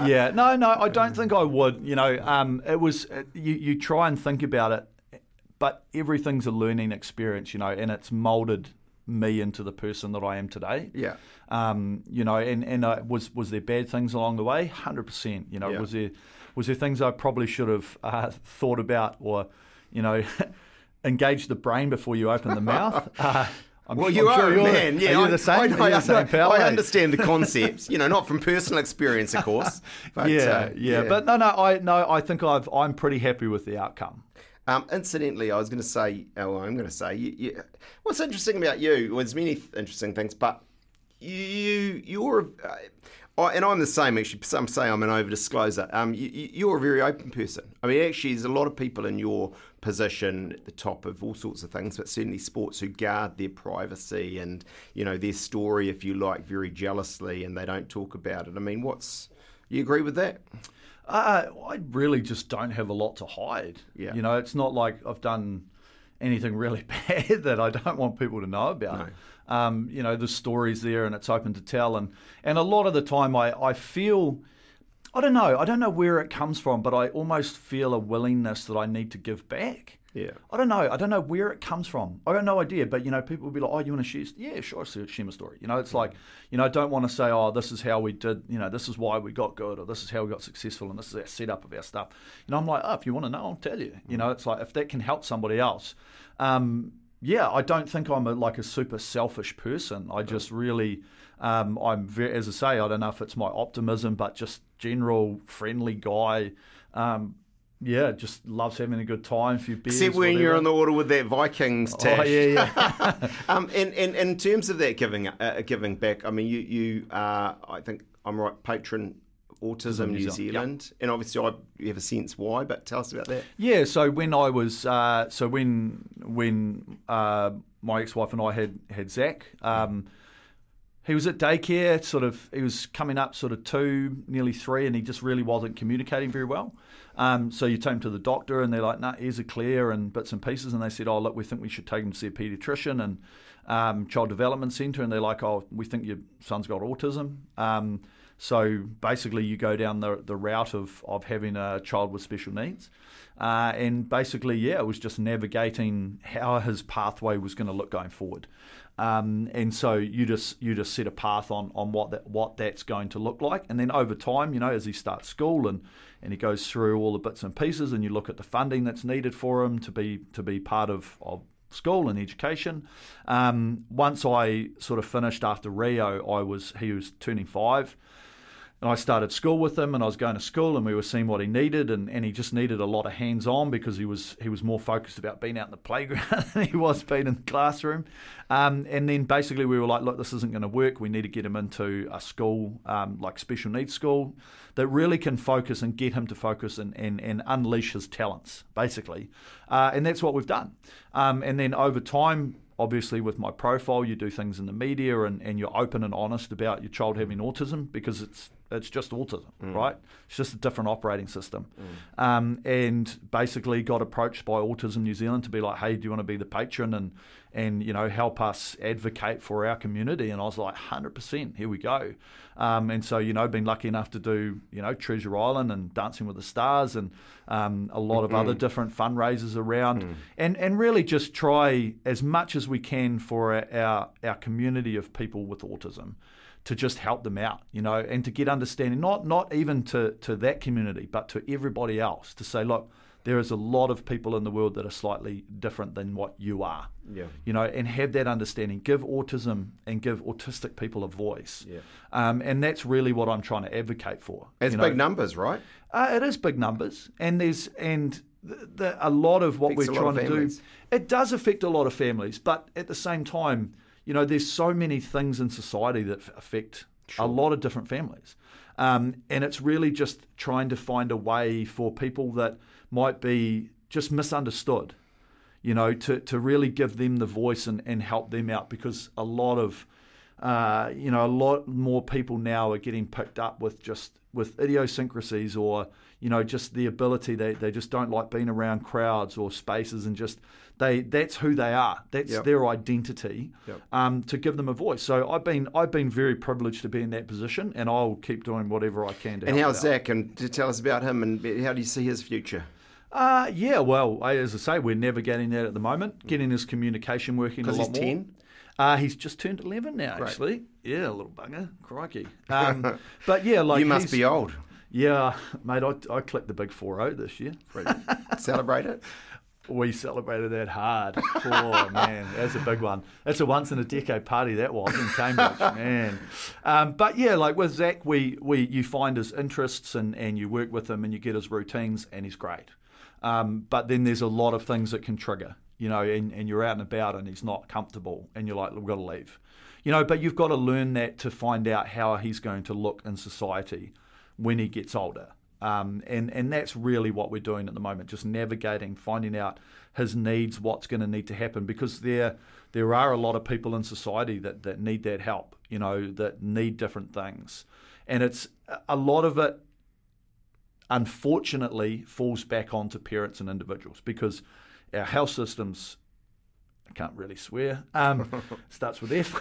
yeah, no, no, I don't think I would. You know, um, it was uh, you. You try and think about it, but everything's a learning experience. You know, and it's molded me into the person that I am today. Yeah. Um, you know, and and uh, was was there bad things along the way? Hundred percent. You know, Yeah. was there was there things I probably should have uh, thought about or, you know, [laughs] engaged the brain before you open the [laughs] mouth? Uh, I'm, Well, I'm you are sure a man. Yeah, you I, the same? I, I, the same, pal? I understand the concepts. You know, not from personal experience, of course. [laughs] But, yeah, uh, yeah, But no, no, I no, I think I've I'm pretty happy with the outcome. Um, incidentally, I was going to say, oh, I'm going to say, you, you, what's interesting about you? Well, there's many th- interesting things, but you, you're, uh, I- and I'm the same. Actually, some say I'm an over discloser. Um, you, you're a very open person. I mean, actually, there's a lot of people in your position at the top of all sorts of things, but certainly sports who guard their privacy and you know their story, if you like, very jealously, and they don't talk about it. I mean, what's you agree with that? Uh, I really just don't have a lot to hide. Yeah. You know, it's not like I've done anything [laughs] really bad that I don't want people to know about. Um, you know, the story's there and it's open to tell. And, and a lot of the time I, I feel, I don't know, I don't know where it comes from, but I almost feel a willingness that I need to give back. Yeah. I don't know. I don't know where it comes from. I got no idea. But you know, people will be like, "Oh, you want to share?" Yeah, sure, share my story. You know, it's like, you know, I don't want to say, "Oh, this is how we did." You know, this is why we got good, or this is how we got successful, and this is our setup of our stuff. You know, I'm like, oh, if you want to know, I'll tell you. You know, it's like if that can help somebody else. Um, yeah, I don't think I'm a, like a super selfish person. I just really, um, I'm very, as I say, I don't know if it's my optimism, but just general friendly guy. Um, yeah, just loves having a good time. A few beers. Except when you're on the water with that Vikings tash. Oh yeah, yeah. [laughs] [laughs] um, and, and, and in terms of that giving uh, giving back, I mean, you you are, I think I'm right, patron Autism New, New Zealand, Zealand, and obviously I have a sense why, but tell us about that. Yeah, so when I was, uh, so when when uh, my ex-wife and I had had Zac, um, he was at daycare. Sort of, he was coming up, sort of two, nearly three, and he just really wasn't communicating very well. Um, so you take him to the doctor, and they're like, "Nah, ears are clear," and bits and pieces. And they said, "Oh, look, we think we should take him to see a paediatrician and um, child development centre." And they're like, "Oh, we think your son's got autism." Um, so basically, you go down the, the route of, of having a child with special needs. Uh, and basically, yeah, it was just navigating how his pathway was going to look going forward. Um, and so you just you just set a path on, on what that what that's going to look like, and then over time, you know, as he starts school and, and he goes through all the bits and pieces, and you look at the funding that's needed for him to be to be part of, of school and education. Um, once I sort of finished after Rio, I was he was turning five. And I started school with him, and I was going to school, and we were seeing what he needed, and, and he just needed a lot of hands on because he was he was more focused about being out in the playground [laughs] than he was being in the classroom. Um, and then basically we were like, look, this isn't going to work. We need to get him into a school um, like special needs school that really can focus and get him to focus and, and, and unleash his talents, basically. Uh, and that's what we've done. Um, and then over time, obviously with my profile you do things in the media and, and you're open and honest about your child having autism because it's it's just autism, mm. right? It's just a different operating system. Mm. Um, and basically got approached by Autism New Zealand to be like, hey, do you want to be the patron and and you know help us advocate for our community? And I was like, hundred percent, here we go. Um, and so you know, been lucky enough to do you know Treasure Island and Dancing with the Stars and um, a lot mm-hmm. of other different fundraisers around, mm. and and really just try as much as we can for our, our, our community of people with autism to just help them out, you know, and to get understanding, not not even to, to that community, but to everybody else, to say, look, there is a lot of people in the world that are slightly different than what you are. Yeah. You know, and have that understanding. Give autism and give autistic people a voice. Yeah. Um, and that's really what I'm trying to advocate for. It's big know. numbers, right? Uh, it is big numbers, and there's and the, the, a lot of what Affects we're trying to do. It does affect a lot of families, but at the same time you know, there's so many things in society that affect sure. a lot of different families. Um, and it's really just trying to find a way for people that might be just misunderstood, you know, to, to really give them the voice and, and help them out because a lot of, uh, you know, a lot more people now are getting picked up with just with idiosyncrasies or, you know, just the ability they, they just don't like being around crowds or spaces and just they that's who they are. That's yep. their identity. Yep. Um, to give them a voice. So I've been I've been very privileged to be in that position, and I'll keep doing whatever I can to. And how's Zac? And to tell us about him and how do you see his future? Uh, yeah, well, as I say, we're navigating that at the moment, getting his communication working a lot he's more. 10? Uh, he's just turned 11 now, Great. actually. Yeah, a little bugger. Crikey. Um, [laughs] but yeah, like. You must be old. Yeah, mate, I, I clicked the big 4 0 this year. Celebrate it? [laughs] we celebrated that hard. Oh [laughs] man, that's a big one. That's a once in a decade party that was in Cambridge, [laughs] man. Um, but yeah, like with Zac, we, we you find his interests and, and you work with him and you get his routines and he's great. Um, but then there's a lot of things that can trigger, you know, and, and you're out and about and he's not comfortable and you're like, we've got to leave. You know, but you've got to learn that to find out how he's going to look in society when he gets older. Um, and, and that's really what we're doing at the moment, just navigating, finding out his needs, what's going to need to happen, because there there are a lot of people in society that, that need that help, you know, that need different things. And it's a lot of it, unfortunately, falls back onto parents and individuals because our health systems I can't really swear. Um, [laughs] starts with F.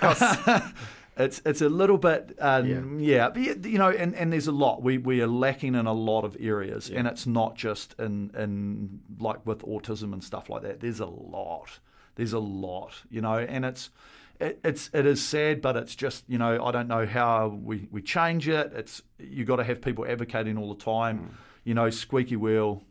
[laughs] it's it's a little bit um, yeah. yeah. you know, and, and there's a lot we we are lacking in a lot of areas, yeah. and it's not just in in like with autism and stuff like that. There's a lot. There's a lot, you know, and it's it, it's it is sad, but it's just you know I don't know how we, we change it. It's you got to have people advocating all the time. Mm. You know, squeaky wheel,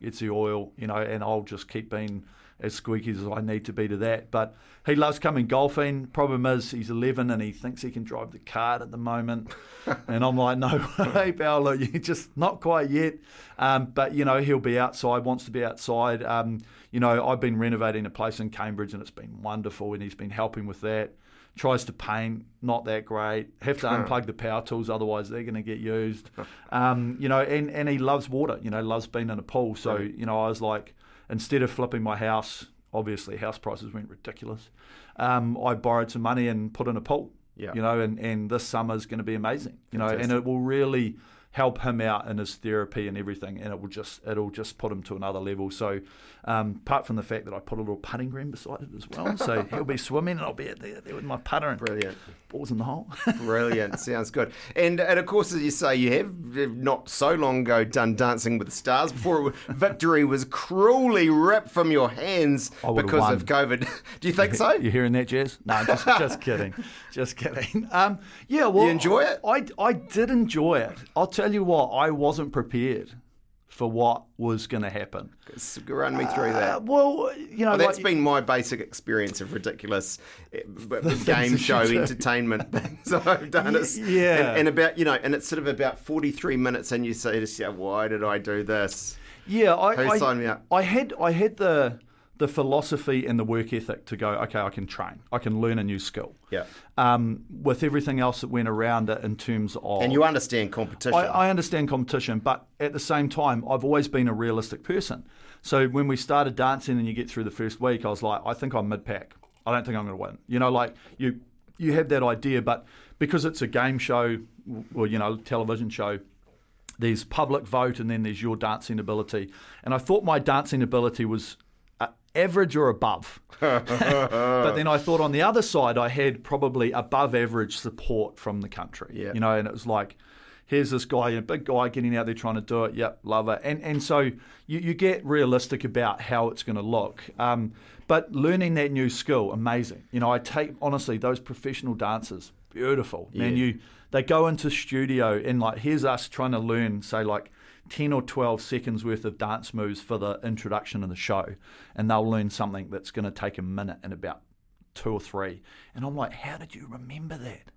it's the oil. You know, and I'll just keep being as squeaky as I need to be to that. But he loves coming golfing. Problem is, he's 11 and he thinks he can drive the cart at the moment. [laughs] and I'm like, no way, Paolo, [laughs] you just not quite yet. Um, but, you know, he'll be outside, wants to be outside. Um, you know, I've been renovating a place in Cambridge and it's been wonderful and he's been helping with that. Tries to paint, not that great. Have to [laughs] unplug the power tools, otherwise they're going to get used. Um, you know, and, and he loves water. You know, loves being in a pool. So you know, I was like, instead of flipping my house, obviously house prices went ridiculous. Um, I borrowed some money and put in a pool. Yeah. You know, and, and this summer is going to be amazing. You know, and it will really help him out in his therapy and everything, and it will just it'll just put him to another level. So, um, apart from the fact that I put a little putting green beside it as well, so [laughs] he'll be swimming and I'll be there, there with my putter and brilliant balls in the hole. [laughs] brilliant, sounds good. And and of course, as you say, you have not so long ago done Dancing with the Stars before [laughs] victory was cruelly ripped from your hands because won. of COVID. Do you think so? You hearing that, Jez? No, just just kidding, just kidding. Um, yeah, well, you enjoy it? I I did enjoy it. I'll tell you what, I wasn't prepared. For what was going to happen. Run me through that. Uh, well, you know, Well, that's like- been my basic experience of ridiculous eh, [laughs] game show entertainment [laughs] things I've done. Y- It's, yeah. and, and about you know, and it's sort of about forty three minutes, and you say to yourself, "Why did I do this?" Yeah, I, Who I, signed me up? I had I had the the philosophy and the work ethic to go. Okay, I can train. I can learn a new skill. Yeah, Um, with everything else that went around it in terms of and you understand competition. I, I understand competition, but at the same time, I've always been a realistic person. So when we started dancing and you get through the first week, I was like, I think I'm mid pack. I don't think I'm going to win. You know, like you you have that idea, but because it's a game show or you know television show, there's public vote and then there's your dancing ability. And I thought my dancing ability was average or above. [laughs] but then I thought on the other side, I had probably above average support from the country. Yeah. You know, and it was like, here's this guy, a big guy getting out there trying to do it. Yep, love it. And and so you, you get realistic about how it's going to look. Um, but learning that new skill, amazing. You know, I take honestly those professional dancers, beautiful. Man, Yeah. you they go into studio and like here's us trying to learn, say like. 10 or 12 seconds worth of dance moves for the introduction of the show, and they'll learn something that's going to take a minute and about two or three. And I'm like, how did you remember that?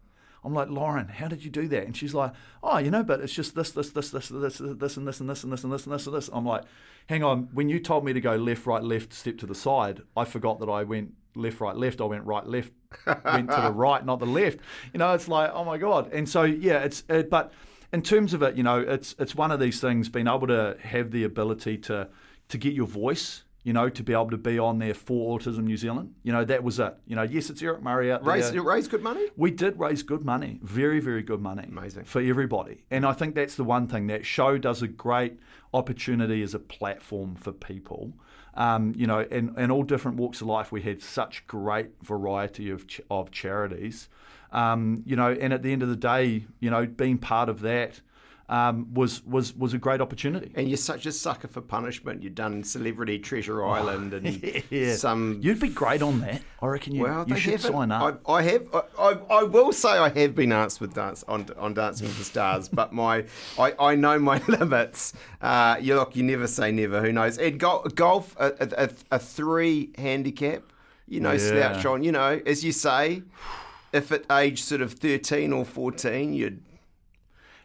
I'm like, Lauren, how did you do that? And she's like, oh, you know, but it's just this, this, this, this, this, this, and this, and this, and this, and this, and this, and this. I'm like, hang on. When you told me to go left, right, left, step to the side, I forgot that I went left, right, left. I went right, left, went to the [laughs] right, not the left. You know, it's like, oh my god. And so yeah, it's uh, but in terms of it, you know, it's it's one of these things. Being able to have the ability to to get your voice. You know, to be able to be on there for Autism New Zealand. You know, that was it. You know, yes, it's Eric Murray out there. raise raise good money. We did raise good money, very, very good money. Amazing. For everybody. And I think that's the one thing. That show does a great opportunity as a platform for people. Um, you know, in, in all different walks of life, we had such great variety of, ch- of charities. Um, you know, and at the end of the day, you know, being part of that um, was, was, was a great opportunity. And you're such a sucker for punishment. You've done Celebrity Treasure Island and Oh, [laughs] Yeah. some. You'd be great on that. I reckon you, well, you should sign up. I, I have. I, I, I will say I have been asked with dance on, on Dancing with the Stars, [laughs] but my I, I know my [laughs] limits. Uh, you look, you never say never. Who knows? And go, golf, a, a, a, a three handicap. You know, Yeah. slouch on. You know, as you say, if at age sort of thirteen or fourteen, you'd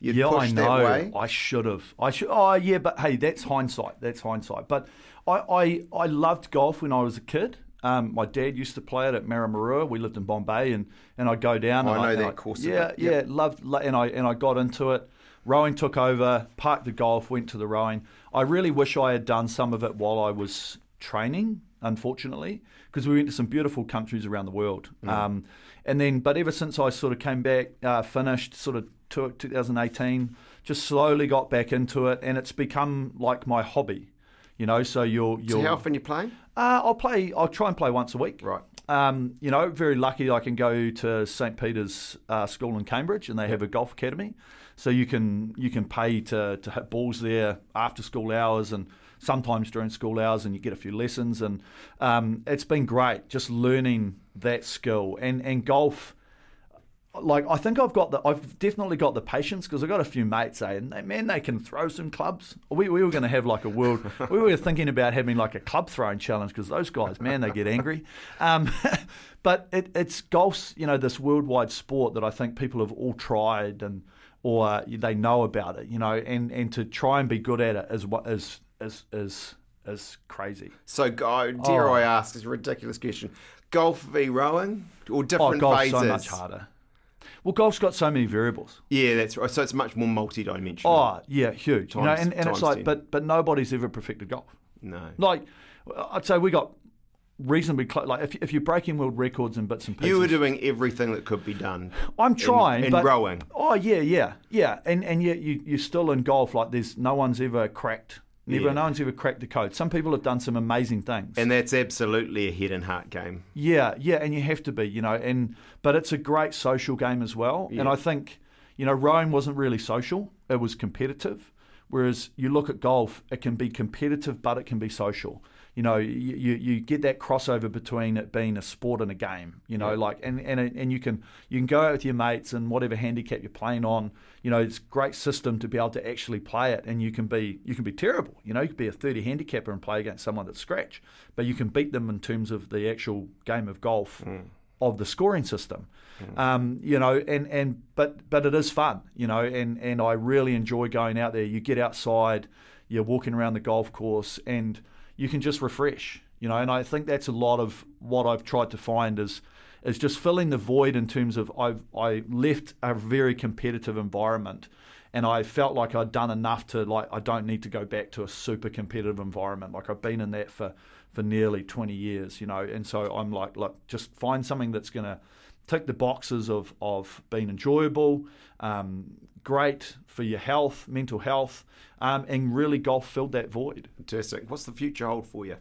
you'd yeah, I know. I should have. I should. Oh, yeah, but hey, that's hindsight. That's hindsight. But I, I, I loved golf when I was a kid. Um, my dad used to play it at Maramarua. We lived in Bombay, and, and I'd go down. I and know and that course Yeah, bit, yeah, loved. And I and I got into it. Rowing took over. Parked the golf. Went to the rowing. I really wish I had done some of it while I was training. Unfortunately, because we went to some beautiful countries around the world. Mm. Um, and then, but ever since I sort of came back, uh, finished sort of to 2018, just slowly got back into it, and it's become like my hobby. You know, so you're you're. how often you playing? Uh, I'll play. I'll try and play once a week. Right. Um, you know, very lucky I can go to St Peter's uh, School in Cambridge, and they have a golf academy, so you can you can pay to to hit balls there after school hours and sometimes during school hours, and you get a few lessons, and um, it's been great just learning that skill and and golf like I think I've got the I've definitely got the patience because I've got a few mates eh, and they, man they can throw some clubs. We, we were going to have like a world. [laughs] we were thinking about having like a club throwing challenge because those guys man they get angry. Um, [laughs] but it, it's golf's you know this worldwide sport that I think people have all tried and or uh, they know about it you know and and to try and be good at it is what is is is is crazy. So, go, dare Oh. I ask? It's a ridiculous question. Golf v rowing or different Oh, different golf's phases? so much harder. Well, golf's got so many variables. Yeah, that's right. So it's much more multi-dimensional. Oh yeah, huge. you know, and, and it's like, 10. but but nobody's ever perfected golf. no. Like, I'd say we got reasonably close. Like, if, if you're breaking world records in bits and pieces, You were doing everything that could be done. I'm trying, in but rowing. Oh yeah, yeah, yeah. And and yet you you're still in golf. Like, there's no one's ever cracked. Never, Yeah. no one's ever cracked the code. Some people have done some amazing things. And that's absolutely a head and heart game. Yeah, yeah, and you have to be, you know, and but it's a great social game as well. And I think, you know, rowing wasn't really social; it was competitive. Whereas you look at golf, it can be competitive, but it can be social. You know, you, you, get that crossover between it being a sport and a game, you know, like, and, and, and you can, you can go out with your mates and whatever handicap you're playing on, you know, it's a great system to be able to actually play it and you can be, you can be terrible, you know, you could be a 30 handicapper and play against someone that's scratch, but you can beat them in terms of the actual game of golf. Mm. Of the scoring system, mm. um, you know, and, and but but it is fun, you know, and, and I really enjoy going out there. You get outside, you're walking around the golf course, and you can just refresh, you know. And I think that's a lot of what I've tried to find is is just filling the void in terms of I've I left a very competitive environment and I felt like I'd done enough to like I don't need to go back to a super competitive environment. Like I've been in that for for nearly 20 years, you know, and so I'm like, look, just find something that's going to tick the boxes of of being enjoyable, um, great for your health, mental health, um, and really golf filled that void. Fantastic. What's the future hold for you?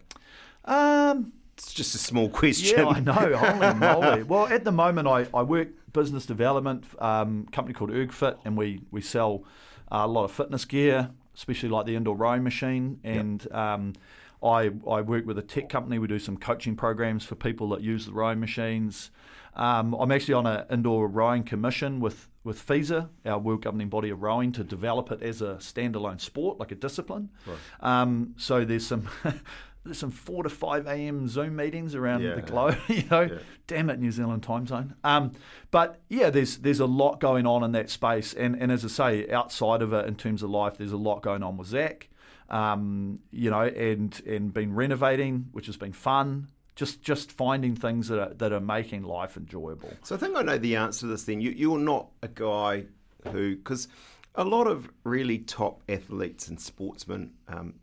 Um, it's just a small question. Yeah, I know. [laughs] Holy moly. Well, at the moment, I, I work business development, um, company called ErgFit, and we, we sell uh, a lot of fitness gear, especially like the indoor rowing machine. And yep. um, I, I work with a tech company. We do some coaching programs for people that use the rowing machines. Um, I'm actually on an indoor rowing commission with with FISA, our world governing body of rowing, to develop it as a standalone sport, like a discipline. Right. Um, so there's some. [laughs] there's some four to five a.m. Zoom meetings around yeah. the globe. [laughs] you know, yeah. damn it, New Zealand time zone. Um, but yeah, there's there's a lot going on in that space, and and as I say, outside of it, in terms of life, there's a lot going on with Zac. Um, you know, and and been renovating, which has been fun just just finding things that are, that are making life enjoyable. So I think I know the answer to this thing. You, you're not a guy who, because a lot of really top athletes and sportsmen um,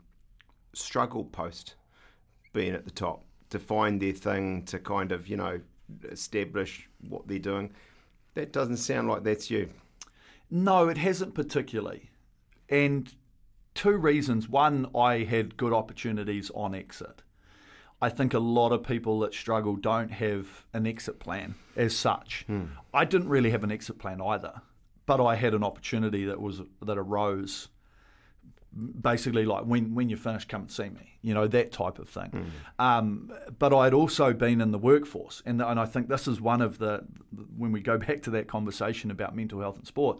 struggle post being at the top to find their thing to kind of you know establish what they're doing. That doesn't sound like that's you. No, it hasn't particularly, and two reasons. One, I had good opportunities on exit I think a lot of people that struggle don't have an exit plan as such. Hmm. I didn't really have an exit plan either, but I had an opportunity that was that arose. Basically, like when when you finish, come and see me. You know that type of thing. Hmm. Um, but I'd also been in the workforce, and and I think this is one of the when we go back to that conversation about mental health and sport.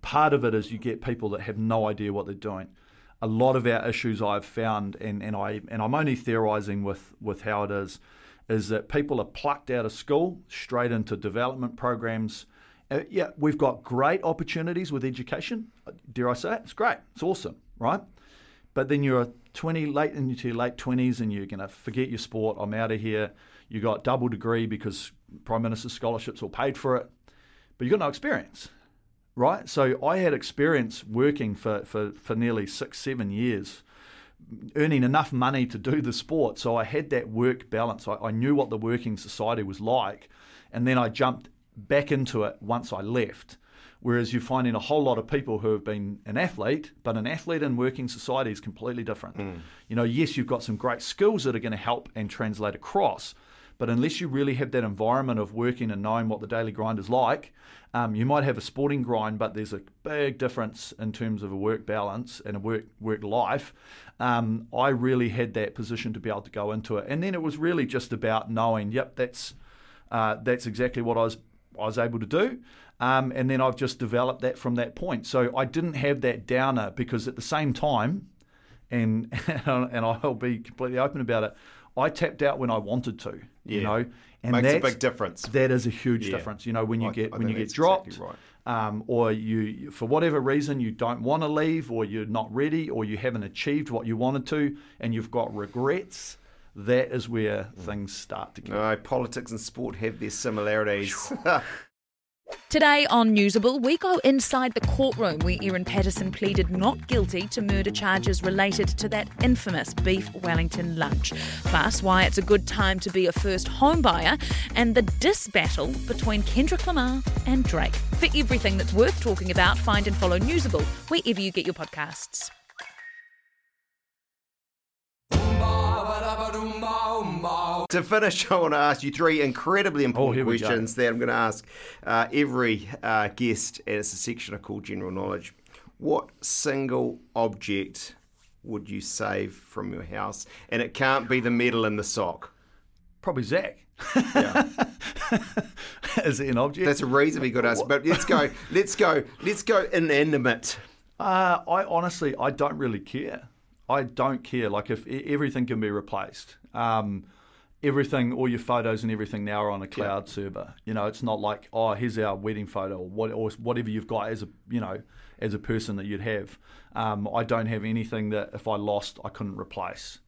Part of it is you get people that have no idea what they're doing a lot of our issues I've found, and, and I and I'm only theorising with with how it is, is that people are plucked out of school straight into development programs. Uh, yeah, we've got great opportunities with education. Dare I say it? It's great. It's awesome, right? But then you're 20 late into your late 20s, and you're going to forget your sport. I'm out of here. You got double degree because Prime Minister's scholarships all paid for it, but you've got no experience right? So I had experience working for, for, for nearly six, seven years, earning enough money to do the sport. So I had that work balance. I, I knew what the working society was like. And then I jumped back into it once I left. Whereas you're finding a whole lot of people who have been an athlete, but an athlete in working society is completely different. Mm. You know, yes, you've got some great skills that are going to help and translate across, but unless you really have that environment of working and knowing what the daily grind is like, um, you might have a sporting grind, but there's a big difference in terms of a work balance and a work work life. Um, I really had that position to be able to go into it, and then it was really just about knowing, yep, that's uh, that's exactly what I was I was able to do. Um, and then I've just developed that from that point. So I didn't have that downer because at the same time, and [laughs] and I'll be completely open about it. I tapped out when I wanted to. Yeah. You know, and makes a big difference. That is a huge yeah. difference. You know, when you I, get I when you get dropped, exactly right. um, or you for whatever reason you don't want to leave, or you're not ready, or you haven't achieved what you wanted to, and you've got regrets. That is where mm. things start to get. No, politics and sport have their similarities. [laughs] Today on Newsable, we go inside the courtroom where Erin Patterson pleaded not guilty to murder charges related to that infamous beef Wellington lunch. Plus, why it's a good time to be a first home buyer and the dis battle between Kendrick Lamar and Drake. For everything that's worth talking about, find and follow Newsable wherever you get your podcasts. To finish, I want to ask you three incredibly important oh, questions that I'm going to ask uh, every uh, guest, and it's a section I call General Knowledge. What single object would you save from your house? And it can't be the medal in the sock. Probably Zac. Yeah. [laughs] Is it an object? That's a reasonably good answer. But let's go. [laughs] Let's go. Let's go inanimate. Uh, I honestly, I don't really care. I don't care. Like if everything can be replaced, um, everything, all your photos and everything now are on a cloud server. You know, it's not like oh, here's our wedding photo or what or whatever you've got as a you know as a person that you'd have. Um, I don't have anything that if I lost, I couldn't replace.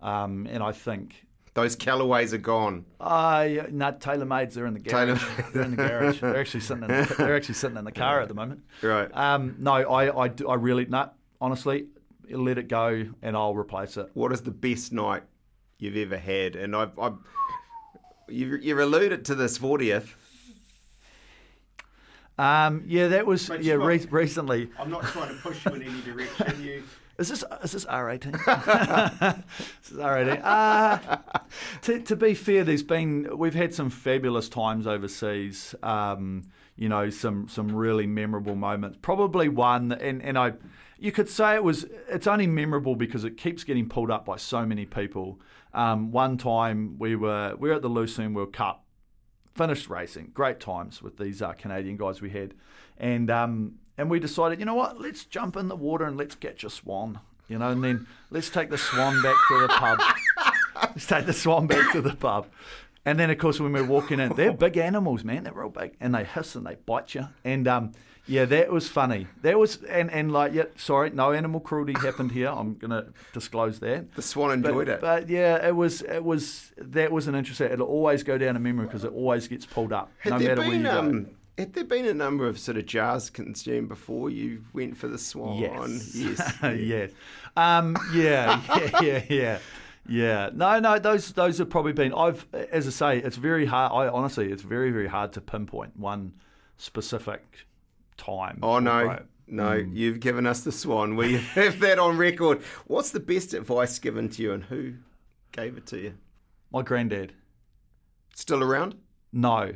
Um, and I think Those Callaways are gone. I no TaylorMades. They're in the garage. They're in the garage. They're actually sitting. In the, [laughs] they're actually sitting in the car at the moment. Right. Um, no, I, I, do- I really not honestly let it go, and I'll replace it. What is the best night you've ever had? And I've, I've you've, you've alluded to this 40th. Um, yeah, that was But yeah re- recently. I'm not trying to push you in any direction. You. [laughs] Is this is this R eighteen? [laughs] This is R eighteen. Uh, to to be fair, there's been we've had some fabulous times overseas. Um, you know, some some really memorable moments. Probably one, and and I, you could say it was. It's only memorable because it keeps getting pulled up by so many people. Um, one time we were we were at the Lucerne World Cup finished racing. Great times with these uh, Canadian guys we had, and um, and we decided, you know what, let's jump in the water and let's catch a swan, you know, and then let's take the swan back to the pub. [laughs] let's take the swan back to the pub. And then, of course, when we're walking in, they're big animals, man. They're real big, and they hiss and they bite you. And um, yeah, that was funny. That was and and like, yeah, sorry, no animal cruelty happened here. I'm gonna disclose that. The swan enjoyed But, it. but yeah, it was it was that was an interesting. It'll always go down in memory because it always gets pulled up, Had no there matter where you been go. um, had there been a number of sort of jars consumed before you went for the swan? Yes. Yes. [laughs] yes. Um, yeah, [laughs] yeah, yeah, yeah. Yeah. No, no, those those have probably been I've as I say, it's very hard I honestly it's very, very hard to pinpoint one specific time. Oh no. Right. No, Hmm. you've given us the swan. We [laughs] have that on record. What's the best advice given to you and who gave it to you? My granddad. Still around? No.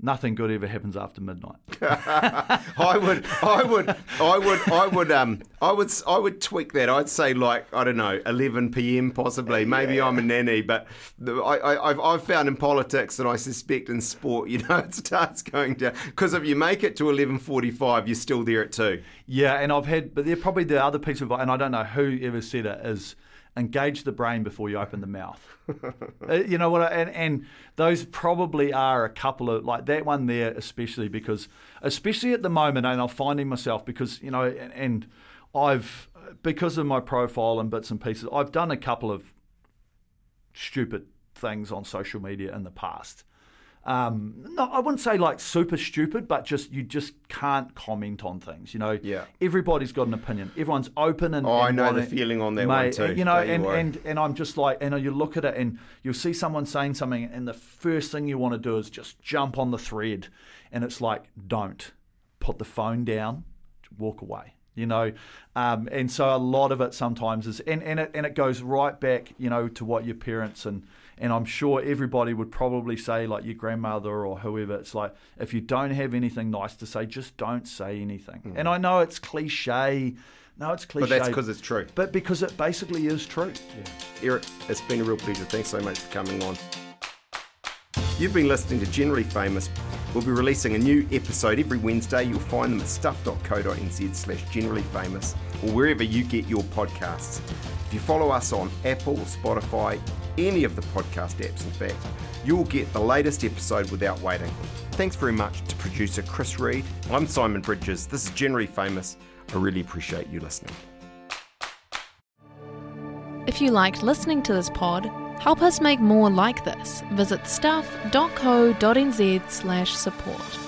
Nothing good ever happens after midnight. [laughs] I would, I would, I would, I would, um, I would, I would tweak that. I'd say like I don't know, 11 p.m. possibly. Maybe I'm a nanny, but the, I, I, I've, I've found in politics and I suspect in sport, [laughs] you know, it starts going down because if you make it to 11:45, you're still there at two. Yeah, and I've had, but they're probably the other piece of and I don't know who ever said it, is engage the brain before you open the mouth. [laughs] Uh, you know what? I, and, and those probably are a couple of, like that one there, especially because, especially at the moment, and I'm finding myself because, you know, and, and I've, because of my profile and bits and pieces, I've done a couple of stupid things on social media in the past. Um, no, I wouldn't say like super stupid, but just you just can't comment on things. You know, Yeah. Everybody's got an opinion. Everyone's open and Oh, I and know the feeling on that one Mate, too. You know, Don't you and, and and I'm just like, and you look at it and you'll see someone saying something, and the first thing you want to do is just jump on the thread, and it's like, don't put the phone down, walk away. You know, um, and so a lot of it sometimes is, and, and it and it goes right back, you know, to what your parents and and I'm sure everybody would probably say like your grandmother or whoever. It's like if you don't have anything nice to say, just don't say anything. And I know it's cliche. No, it's cliche. Mm. But that's because it's true. But because it basically is true. Eric, it's been a real pleasure. Thanks so much for coming on. You've been listening to Generally Famous. We'll be releasing a new episode every Wednesday. You'll find them at stuff.co.nz slash generally famous or wherever you get your podcasts. You follow us on Apple, Spotify, any of the podcast apps, in fact, you'll get the latest episode without waiting. Thanks very much to producer Chris Reed. I'm Simon Bridges. This is Generally Famous. I really appreciate you listening. If you liked listening to this pod, help us make more like this. Visit stuff.co.nz slash support.